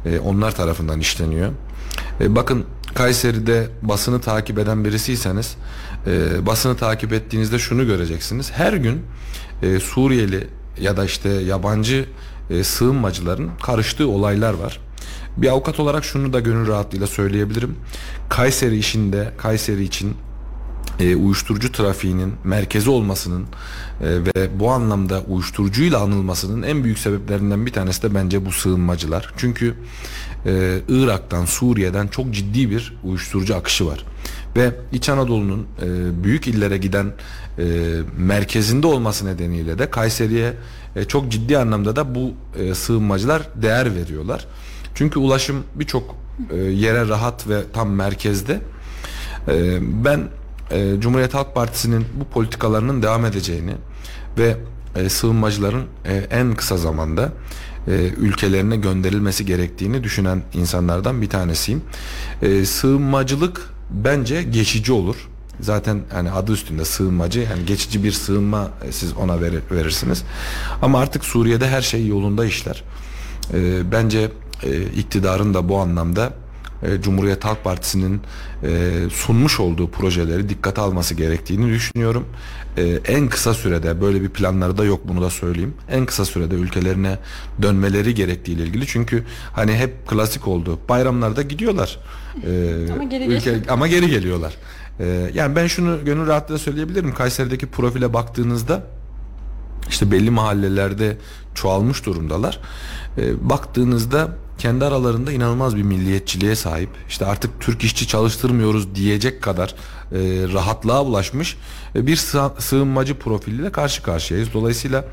e, onlar tarafından işleniyor. E, bakın Kayseri'de basını takip eden birisiyseniz e, basını takip ettiğinizde şunu göreceksiniz. Her gün e, Suriyeli ya da işte yabancı e, sığınmacıların karıştığı olaylar var. Bir avukat olarak şunu da gönül rahatlığıyla söyleyebilirim. Kayseri işinde, Kayseri için e, uyuşturucu trafiğinin merkezi olmasının e, ve bu anlamda uyuşturucuyla anılmasının en büyük sebeplerinden bir tanesi de bence bu sığınmacılar. Çünkü e, Irak'tan, Suriye'den çok ciddi bir uyuşturucu akışı var. Ve İç Anadolu'nun e, büyük illere giden e, merkezinde olması nedeniyle de Kayseri'ye e, çok ciddi anlamda da bu e, sığınmacılar değer veriyorlar. Çünkü ulaşım birçok e, yere rahat ve tam merkezde. E, ben e, Cumhuriyet Halk Partisi'nin bu politikalarının devam edeceğini ve sığınmacıların en kısa zamanda ülkelerine gönderilmesi gerektiğini düşünen insanlardan bir tanesiyim. Sığınmacılık bence geçici olur. Zaten hani adı üstünde sığınmacı yani geçici bir sığınma siz ona verir, verirsiniz. Ama artık Suriye'de her şey yolunda işler. E, bence e, iktidarın da bu anlamda e, Cumhuriyet Halk Partisi'nin e, sunmuş olduğu projeleri dikkate alması gerektiğini düşünüyorum. E, en kısa sürede böyle bir planları da yok bunu da söyleyeyim. En kısa sürede ülkelerine dönmeleri gerektiği ile ilgili çünkü hani hep klasik oldu. Bayramlarda gidiyorlar. E, Ama geri ülke, geliyor. ama geri geliyorlar. E, yani ben şunu gönül rahatlığıyla söyleyebilirim. Kayseri'deki profile baktığınızda işte belli mahallelerde çoğalmış durumdalar. E, baktığınızda kendi aralarında inanılmaz bir milliyetçiliğe sahip. İşte artık Türk işçi çalıştırmıyoruz diyecek kadar e, rahatlığa ulaşmış e, bir sığ- sığınmacı profiliyle karşı karşıyayız. Dolayısıyla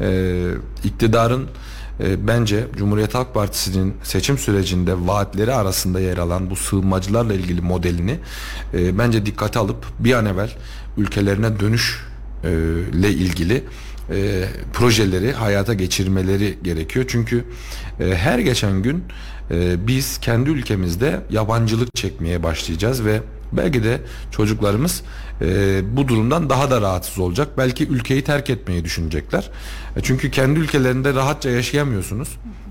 e, iktidarın e, bence Cumhuriyet Halk Partisi'nin seçim sürecinde vaatleri arasında yer alan bu sığınmacılarla ilgili modelini e, bence dikkate alıp bir an evvel ülkelerine dönüş e, ilgili e, projeleri hayata geçirmeleri gerekiyor. Çünkü e, her geçen gün e, biz kendi ülkemizde yabancılık çekmeye başlayacağız ve belki de çocuklarımız e, bu durumdan daha da rahatsız olacak. Belki ülkeyi terk etmeyi düşünecekler. E, çünkü kendi ülkelerinde rahatça yaşayamıyorsunuz.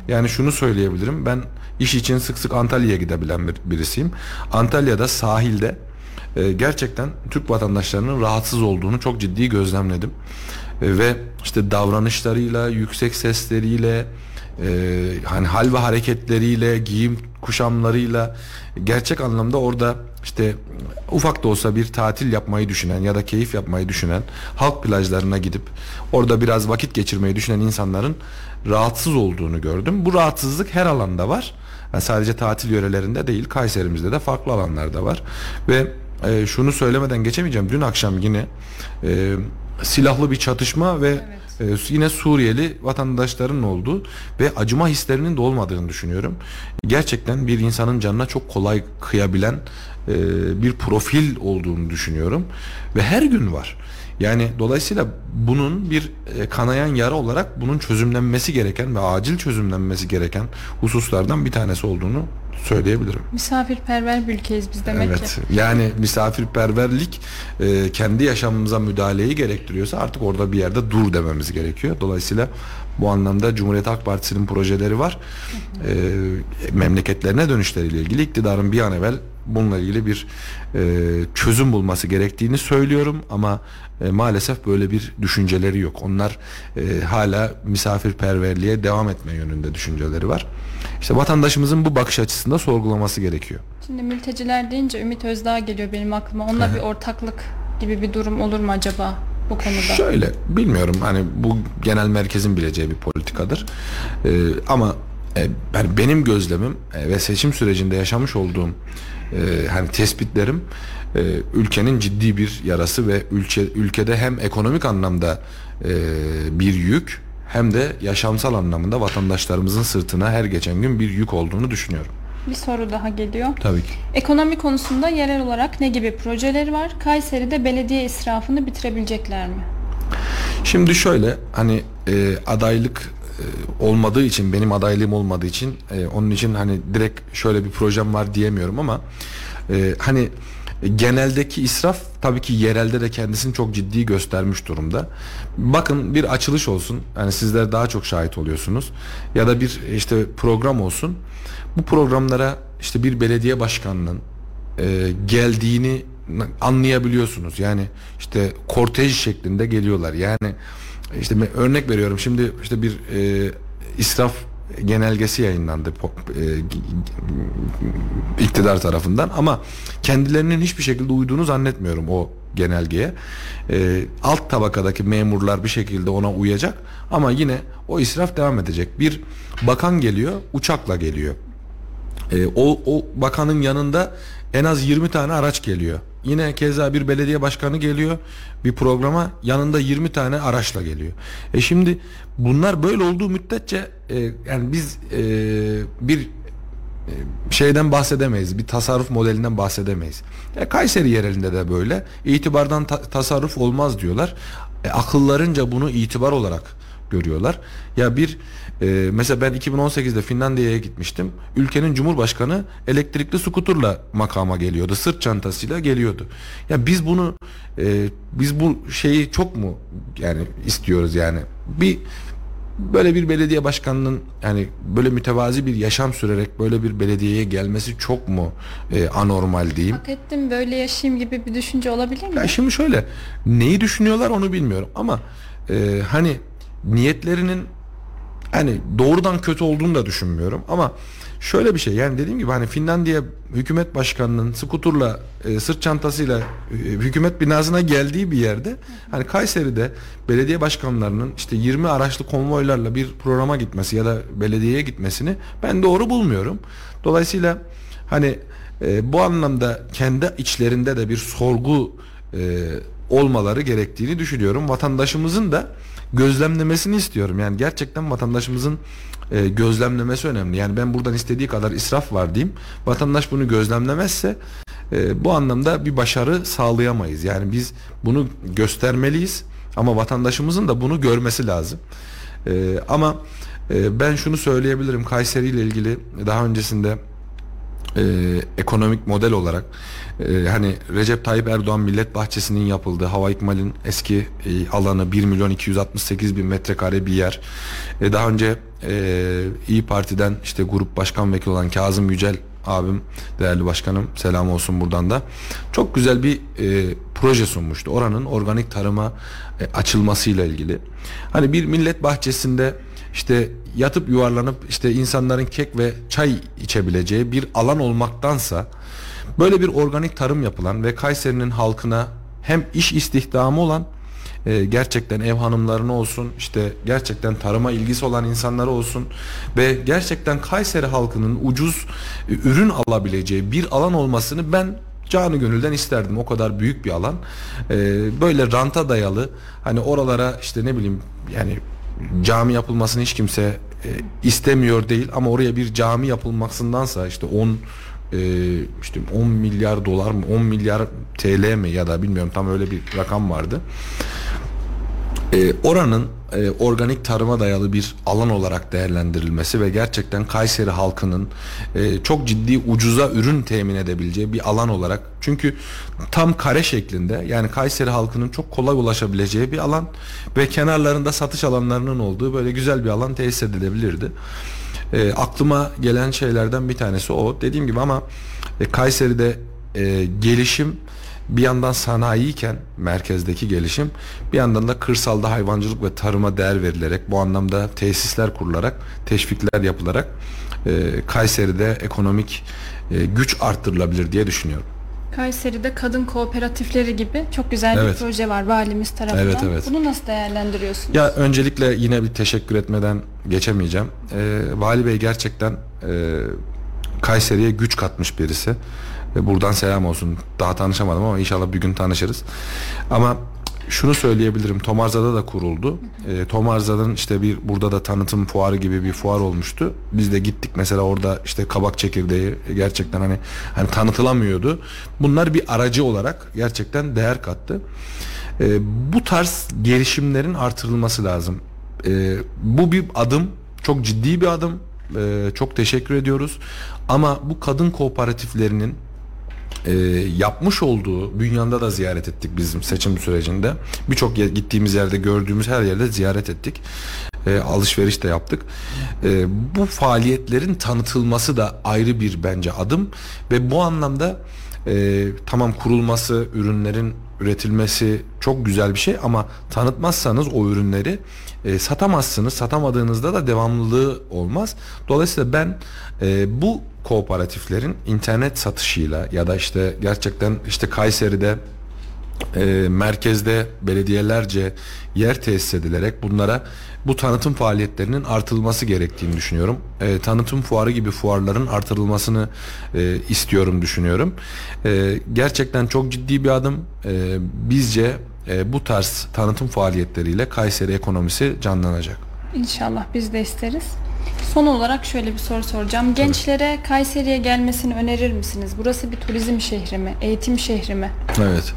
Yani şunu söyleyebilirim. Ben iş için sık sık Antalya'ya gidebilen bir, birisiyim. Antalya'da sahilde e, gerçekten Türk vatandaşlarının rahatsız olduğunu çok ciddi gözlemledim. E, ve işte davranışlarıyla, yüksek sesleriyle, e, hani hal ve hareketleriyle, giyim kuşamlarıyla gerçek anlamda orada işte ufak da olsa bir tatil yapmayı düşünen ya da keyif yapmayı düşünen halk plajlarına gidip orada biraz vakit geçirmeyi düşünen insanların rahatsız olduğunu gördüm. Bu rahatsızlık her alanda var. Yani sadece tatil yörelerinde değil, Kayserimizde de farklı alanlarda var. Ve e, şunu söylemeden geçemeyeceğim. Dün akşam yine e, silahlı bir çatışma ve e, yine Suriyeli vatandaşların olduğu ve acıma hislerinin de olmadığını düşünüyorum. Gerçekten bir insanın canına çok kolay kıyabilen e, bir profil olduğunu düşünüyorum ve her gün var. Yani dolayısıyla bunun bir e, kanayan yara olarak bunun çözümlenmesi gereken ve acil çözümlenmesi gereken hususlardan bir tanesi olduğunu söyleyebilirim. Misafirperver bir ülkeyiz biz demek evet. ki. Yani misafirperverlik e, kendi yaşamımıza müdahaleyi gerektiriyorsa artık orada bir yerde dur dememiz gerekiyor. Dolayısıyla bu anlamda Cumhuriyet Halk Partisi'nin projeleri var. E, memleketlerine dönüşleriyle ilgili iktidarın bir an evvel bununla ilgili bir e, çözüm bulması gerektiğini söylüyorum ama e, maalesef böyle bir düşünceleri yok. Onlar e, hala misafirperverliğe devam etme yönünde düşünceleri var. İşte vatandaşımızın bu bakış açısında sorgulaması gerekiyor. Şimdi mülteciler deyince Ümit Özdağ geliyor benim aklıma. Onunla bir ortaklık gibi bir durum olur mu acaba bu konuda? Şöyle bilmiyorum hani bu genel merkezin bileceği bir politikadır. Ee, ama e, yani benim gözlemim e, ve seçim sürecinde yaşamış olduğum e, hani tespitlerim e, ülkenin ciddi bir yarası ve ülke ülkede hem ekonomik anlamda e, bir yük hem de yaşamsal anlamında vatandaşlarımızın sırtına her geçen gün bir yük olduğunu düşünüyorum. Bir soru daha geliyor. Tabii ki. Ekonomi konusunda yerel olarak ne gibi projeleri var? Kayseri'de belediye israfını bitirebilecekler mi? Şimdi şöyle hani e, adaylık olmadığı için benim adaylığım olmadığı için e, onun için hani direkt şöyle bir projem var diyemiyorum ama e, hani geneldeki israf tabii ki yerelde de kendisini çok ciddi göstermiş durumda. Bakın bir açılış olsun. Yani sizler daha çok şahit oluyorsunuz. Ya da bir işte program olsun. Bu programlara işte bir belediye başkanının e, geldiğini anlayabiliyorsunuz. Yani işte kortej şeklinde geliyorlar. Yani işte örnek veriyorum şimdi işte bir e, israf genelgesi yayınlandı e, iktidar tarafından ama kendilerinin hiçbir şekilde uyduğunu zannetmiyorum o genelgeye. E, alt tabakadaki memurlar bir şekilde ona uyacak ama yine o israf devam edecek. Bir bakan geliyor, uçakla geliyor. E, o, o bakanın yanında en az 20 tane araç geliyor. Yine keza bir belediye başkanı geliyor bir programa yanında 20 tane araçla geliyor. E şimdi bunlar böyle olduğu müddetçe e, yani biz e, bir e, şeyden bahsedemeyiz. Bir tasarruf modelinden bahsedemeyiz. E, Kayseri yerelinde de böyle. İtibardan ta- tasarruf olmaz diyorlar. E, akıllarınca bunu itibar olarak görüyorlar. Ya bir e, mesela ben 2018'de Finlandiya'ya gitmiştim. Ülkenin cumhurbaşkanı elektrikli skuturla makama geliyordu. Sırt çantasıyla geliyordu. Ya biz bunu e, biz bu şeyi çok mu yani istiyoruz yani. Bir böyle bir belediye başkanının yani böyle mütevazi bir yaşam sürerek böyle bir belediyeye gelmesi çok mu e, anormal diyeyim. Hak ettim böyle yaşayayım gibi bir düşünce olabilir mi? Ya şimdi şöyle neyi düşünüyorlar onu bilmiyorum ama e, hani niyetlerinin hani doğrudan kötü olduğunu da düşünmüyorum ama şöyle bir şey yani dediğim gibi hani Finlandiya hükümet başkanının skuturla e, sırt çantasıyla e, hükümet binasına geldiği bir yerde hani Kayseri'de belediye başkanlarının işte 20 araçlı konvoylarla bir programa gitmesi ya da belediyeye gitmesini ben doğru bulmuyorum. Dolayısıyla hani e, bu anlamda kendi içlerinde de bir sorgu e, olmaları gerektiğini düşünüyorum. Vatandaşımızın da gözlemlemesini istiyorum. Yani gerçekten vatandaşımızın e, gözlemlemesi önemli. Yani ben buradan istediği kadar israf var diyeyim. Vatandaş bunu gözlemlemezse e, bu anlamda bir başarı sağlayamayız. Yani biz bunu göstermeliyiz ama vatandaşımızın da bunu görmesi lazım. E, ama e, ben şunu söyleyebilirim Kayseri ile ilgili daha öncesinde e, ekonomik model olarak e, hani Recep Tayyip Erdoğan Millet Bahçesi'nin yapıldığı Hava İkmal'in eski e, alanı 1 milyon 268 bin metrekare bir yer. E, daha önce e, İyi Parti'den işte grup başkan vekili olan Kazım Yücel abim değerli başkanım selam olsun buradan da çok güzel bir e, proje sunmuştu. Oranın organik tarıma e, açılmasıyla ilgili. Hani bir millet bahçesinde işte yatıp yuvarlanıp işte insanların kek ve çay içebileceği bir alan olmaktansa böyle bir organik tarım yapılan ve Kayseri'nin halkına hem iş istihdamı olan e, gerçekten ev hanımlarına olsun işte gerçekten tarıma ilgisi olan insanlara olsun ve gerçekten Kayseri halkının ucuz e, ürün alabileceği bir alan olmasını ben canı gönülden isterdim. O kadar büyük bir alan. E, böyle ranta dayalı hani oralara işte ne bileyim yani cami yapılmasını hiç kimse e, istemiyor değil ama oraya bir cami yapılmasındansa işte 10 e, işte 10 milyar dolar mı 10 milyar TL mi ya da bilmiyorum tam öyle bir rakam vardı. E, oranın e, organik tarıma dayalı bir alan olarak değerlendirilmesi ve gerçekten Kayseri halkının e, çok ciddi ucuza ürün temin edebileceği bir alan olarak çünkü tam kare şeklinde yani Kayseri halkının çok kolay ulaşabileceği bir alan ve kenarlarında satış alanlarının olduğu böyle güzel bir alan tesis edilebilirdi. E, aklıma gelen şeylerden bir tanesi o dediğim gibi ama e, Kayseri'de e, gelişim bir yandan sanayiyken merkezdeki gelişim bir yandan da kırsalda hayvancılık ve tarıma değer verilerek bu anlamda tesisler kurularak teşvikler yapılarak e, Kayseri'de ekonomik e, güç arttırılabilir diye düşünüyorum. Kayseri'de kadın kooperatifleri gibi çok güzel Evet. bir proje var valimiz tarafından. Evet, evet. Bunu nasıl değerlendiriyorsunuz? Ya öncelikle yine bir teşekkür etmeden geçemeyeceğim. E, Vali Bey gerçekten e, Kayseri'ye güç katmış birisi. Ve buradan selam olsun. Daha tanışamadım ama inşallah bir gün tanışırız. Ama şunu söyleyebilirim. Tomarza'da da kuruldu. E, Tomarza'nın işte bir burada da tanıtım fuarı gibi bir fuar olmuştu. Biz de gittik mesela orada işte kabak çekirdeği gerçekten hani hani tanıtılamıyordu. Bunlar bir aracı olarak gerçekten değer kattı. E, bu tarz gelişimlerin artırılması lazım. E, bu bir adım, çok ciddi bir adım. E, çok teşekkür ediyoruz. Ama bu kadın kooperatiflerinin e, yapmış olduğu Bünyan'da da ziyaret ettik bizim seçim sürecinde. Birçok yer- gittiğimiz yerde gördüğümüz her yerde ziyaret ettik. E, alışveriş de yaptık. E, bu faaliyetlerin tanıtılması da ayrı bir bence adım ve bu anlamda e, tamam kurulması, ürünlerin üretilmesi çok güzel bir şey ama tanıtmazsanız o ürünleri e, satamazsınız. Satamadığınızda da devamlılığı olmaz. Dolayısıyla ben e, bu kooperatiflerin internet satışıyla ya da işte gerçekten işte Kayseri'de e, merkezde belediyelerce yer tesis edilerek bunlara bu tanıtım faaliyetlerinin artırılması gerektiğini düşünüyorum. E, tanıtım fuarı gibi fuarların artırılmasını e, istiyorum düşünüyorum. E, gerçekten çok ciddi bir adım. E, bizce e, bu tarz tanıtım faaliyetleriyle Kayseri ekonomisi canlanacak. İnşallah biz de isteriz. Son olarak şöyle bir soru soracağım. Gençlere Kayseri'ye gelmesini önerir misiniz? Burası bir turizm şehri mi? Eğitim şehri mi? Evet.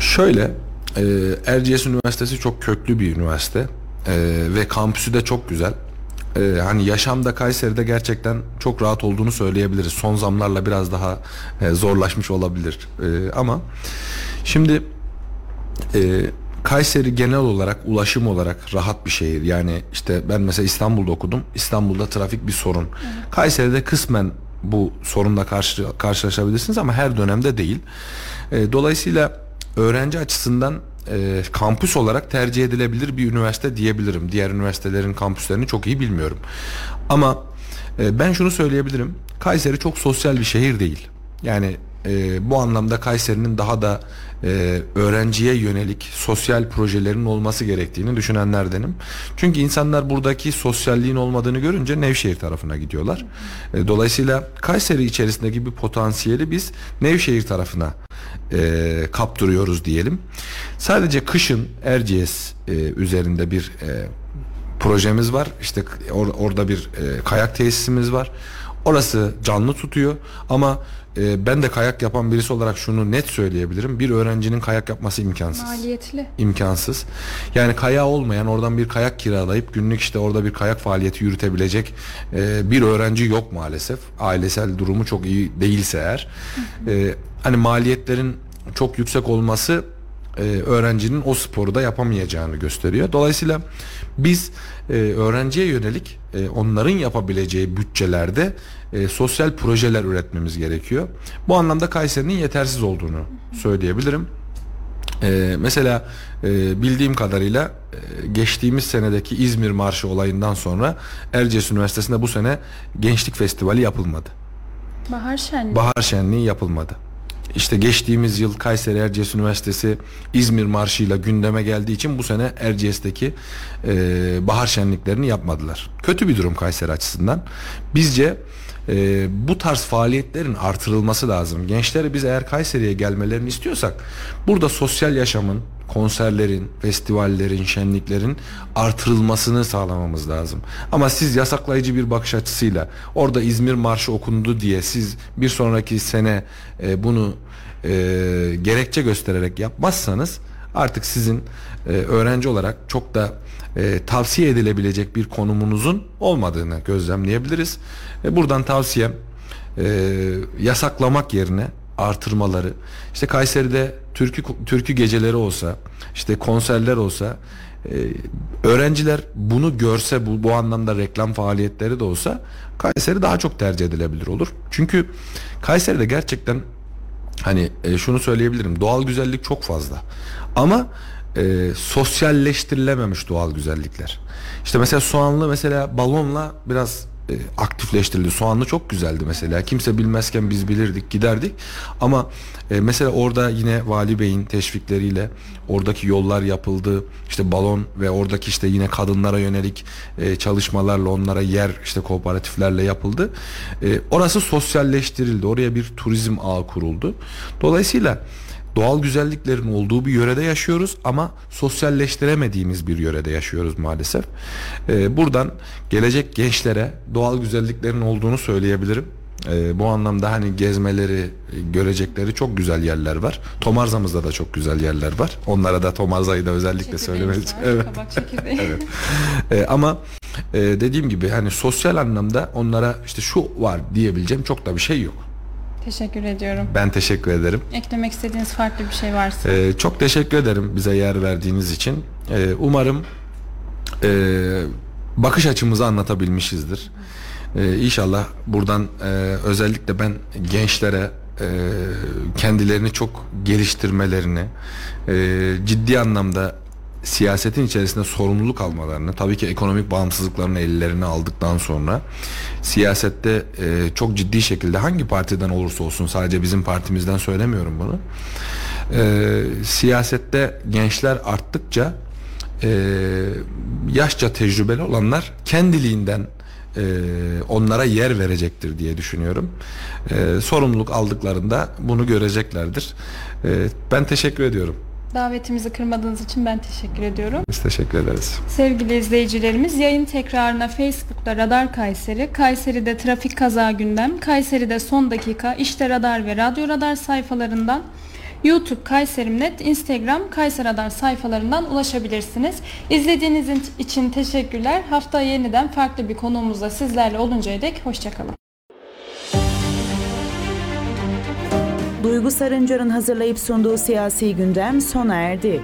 Şöyle e, Erciyes Üniversitesi çok köklü bir üniversite E, ve kampüsü de çok güzel. E, hani yaşamda Kayseri'de gerçekten çok rahat olduğunu söyleyebiliriz. Son zamlarla biraz daha e, zorlaşmış olabilir. E, ama şimdi e, Kayseri genel olarak ulaşım olarak rahat bir şehir. Yani işte ben mesela İstanbul'da okudum. İstanbul'da trafik bir sorun. Kayseri'de kısmen bu sorunla karşı, karşılaşabilirsiniz ama her dönemde değil. E, dolayısıyla öğrenci açısından e, kampüs olarak tercih edilebilir bir üniversite diyebilirim. Diğer üniversitelerin kampüslerini çok iyi bilmiyorum. Ama e, ben şunu söyleyebilirim. Kayseri çok sosyal bir şehir değil. Yani e, bu anlamda Kayseri'nin daha da e, öğrenciye yönelik sosyal projelerin olması gerektiğini düşünenlerdenim. Çünkü insanlar buradaki sosyalliğin olmadığını görünce Nevşehir tarafına gidiyorlar. E, dolayısıyla Kayseri içerisindeki bir potansiyeli biz Nevşehir tarafına e, kaptırıyoruz diyelim. Sadece kışın Erciyes e, üzerinde bir e, projemiz var. İşte or- orada bir e, kayak tesisimiz var. Orası canlı tutuyor ama e, ben de kayak yapan birisi olarak şunu net söyleyebilirim. Bir öğrencinin kayak yapması imkansız. Maliyetli. İmkansız. Yani kayağı olmayan oradan bir kayak kiralayıp günlük işte orada bir kayak faaliyeti yürütebilecek e, bir öğrenci yok maalesef. Ailesel durumu çok iyi değilse eğer. E, hani maliyetlerin çok yüksek olması e, öğrencinin o sporu da yapamayacağını gösteriyor. Dolayısıyla biz e, öğrenciye yönelik e, onların yapabileceği bütçelerde e, sosyal projeler üretmemiz gerekiyor. Bu anlamda Kayseri'nin yetersiz olduğunu söyleyebilirim. Ee, mesela e, bildiğim kadarıyla e, geçtiğimiz senedeki İzmir Marşı olayından sonra Erciyes Üniversitesi'nde bu sene Gençlik Festivali yapılmadı. Bahar şenliği. Bahar Şenliği yapılmadı. İşte geçtiğimiz yıl Kayseri Erciyes Üniversitesi İzmir Marşı'yla gündeme geldiği için bu sene Erciyes'teki e, bahar şenliklerini yapmadılar. Kötü bir durum Kayseri açısından. Bizce e, bu tarz faaliyetlerin artırılması lazım. Gençleri biz eğer Kayseri'ye gelmelerini istiyorsak burada sosyal yaşamın, konserlerin, festivallerin, şenliklerin artırılmasını sağlamamız lazım. Ama siz yasaklayıcı bir bakış açısıyla orada İzmir Marşı okundu diye siz bir sonraki sene e, bunu e, gerekçe göstererek yapmazsanız artık sizin e, öğrenci olarak çok da e, tavsiye edilebilecek bir konumunuzun olmadığını gözlemleyebiliriz. E, buradan tavsiyem e, yasaklamak yerine artırmaları. İşte Kayseri'de türkü türkü geceleri olsa, işte konserler olsa, e, öğrenciler bunu görse bu bu anlamda reklam faaliyetleri de olsa Kayseri daha çok tercih edilebilir olur. Çünkü Kayseri'de gerçekten hani e, şunu söyleyebilirim. Doğal güzellik çok fazla. Ama e, sosyalleştirilememiş doğal güzellikler. İşte mesela soğanlı mesela balonla biraz e, aktifleştirildi. Soğanlı çok güzeldi mesela. Kimse bilmezken biz bilirdik, giderdik. Ama e, mesela orada yine Vali Bey'in teşvikleriyle oradaki yollar yapıldı. İşte balon ve oradaki işte yine kadınlara yönelik e, çalışmalarla onlara yer işte kooperatiflerle yapıldı. E, orası sosyalleştirildi. Oraya bir turizm ağı kuruldu. Dolayısıyla doğal güzelliklerin olduğu bir yörede yaşıyoruz ama sosyalleştiremediğimiz bir yörede yaşıyoruz maalesef. Ee, buradan gelecek gençlere doğal güzelliklerin olduğunu söyleyebilirim. Ee, bu anlamda hani gezmeleri, görecekleri çok güzel yerler var. Tomarza'mızda da çok güzel yerler var. Onlara da Tomarza'yı da özellikle söylemek için. Evet. Evet. Ee, ama e, dediğim gibi hani sosyal anlamda onlara işte şu var diyebileceğim çok da bir şey yok. Teşekkür ediyorum. Ben teşekkür ederim. Eklemek istediğiniz farklı bir şey varsa. Ee, çok teşekkür ederim bize yer verdiğiniz için. Ee, umarım e, bakış açımızı anlatabilmişizdir. Ee, inşallah buradan e, özellikle ben gençlere e, kendilerini çok geliştirmelerini, e, ciddi anlamda siyasetin içerisinde sorumluluk almalarını, tabii ki ekonomik bağımsızlıklarını ellerine aldıktan sonra siyasette e, çok ciddi şekilde hangi partiden olursa olsun sadece bizim partimizden söylemiyorum bunu. E, siyasette gençler arttıkça e, yaşça tecrübeli olanlar kendiliğinden e, onlara yer verecektir diye düşünüyorum. E, sorumluluk aldıklarında bunu göreceklerdir. E, ben teşekkür ediyorum. Davetimizi kırmadığınız için ben teşekkür ediyorum. Biz teşekkür ederiz. Sevgili izleyicilerimiz yayın tekrarına Facebook'ta Radar Kayseri, Kayseri'de trafik kaza gündem, Kayseri'de son dakika, işte Radar ve Radyo Radar sayfalarından YouTube Kayserimnet, Instagram Kayser Radar sayfalarından ulaşabilirsiniz. İzlediğiniz için teşekkürler. Hafta yeniden farklı bir konuğumuzla sizlerle oluncaya dek hoşçakalın. Duygu Sarıncar'ın hazırlayıp sunduğu siyasi gündem sona erdi.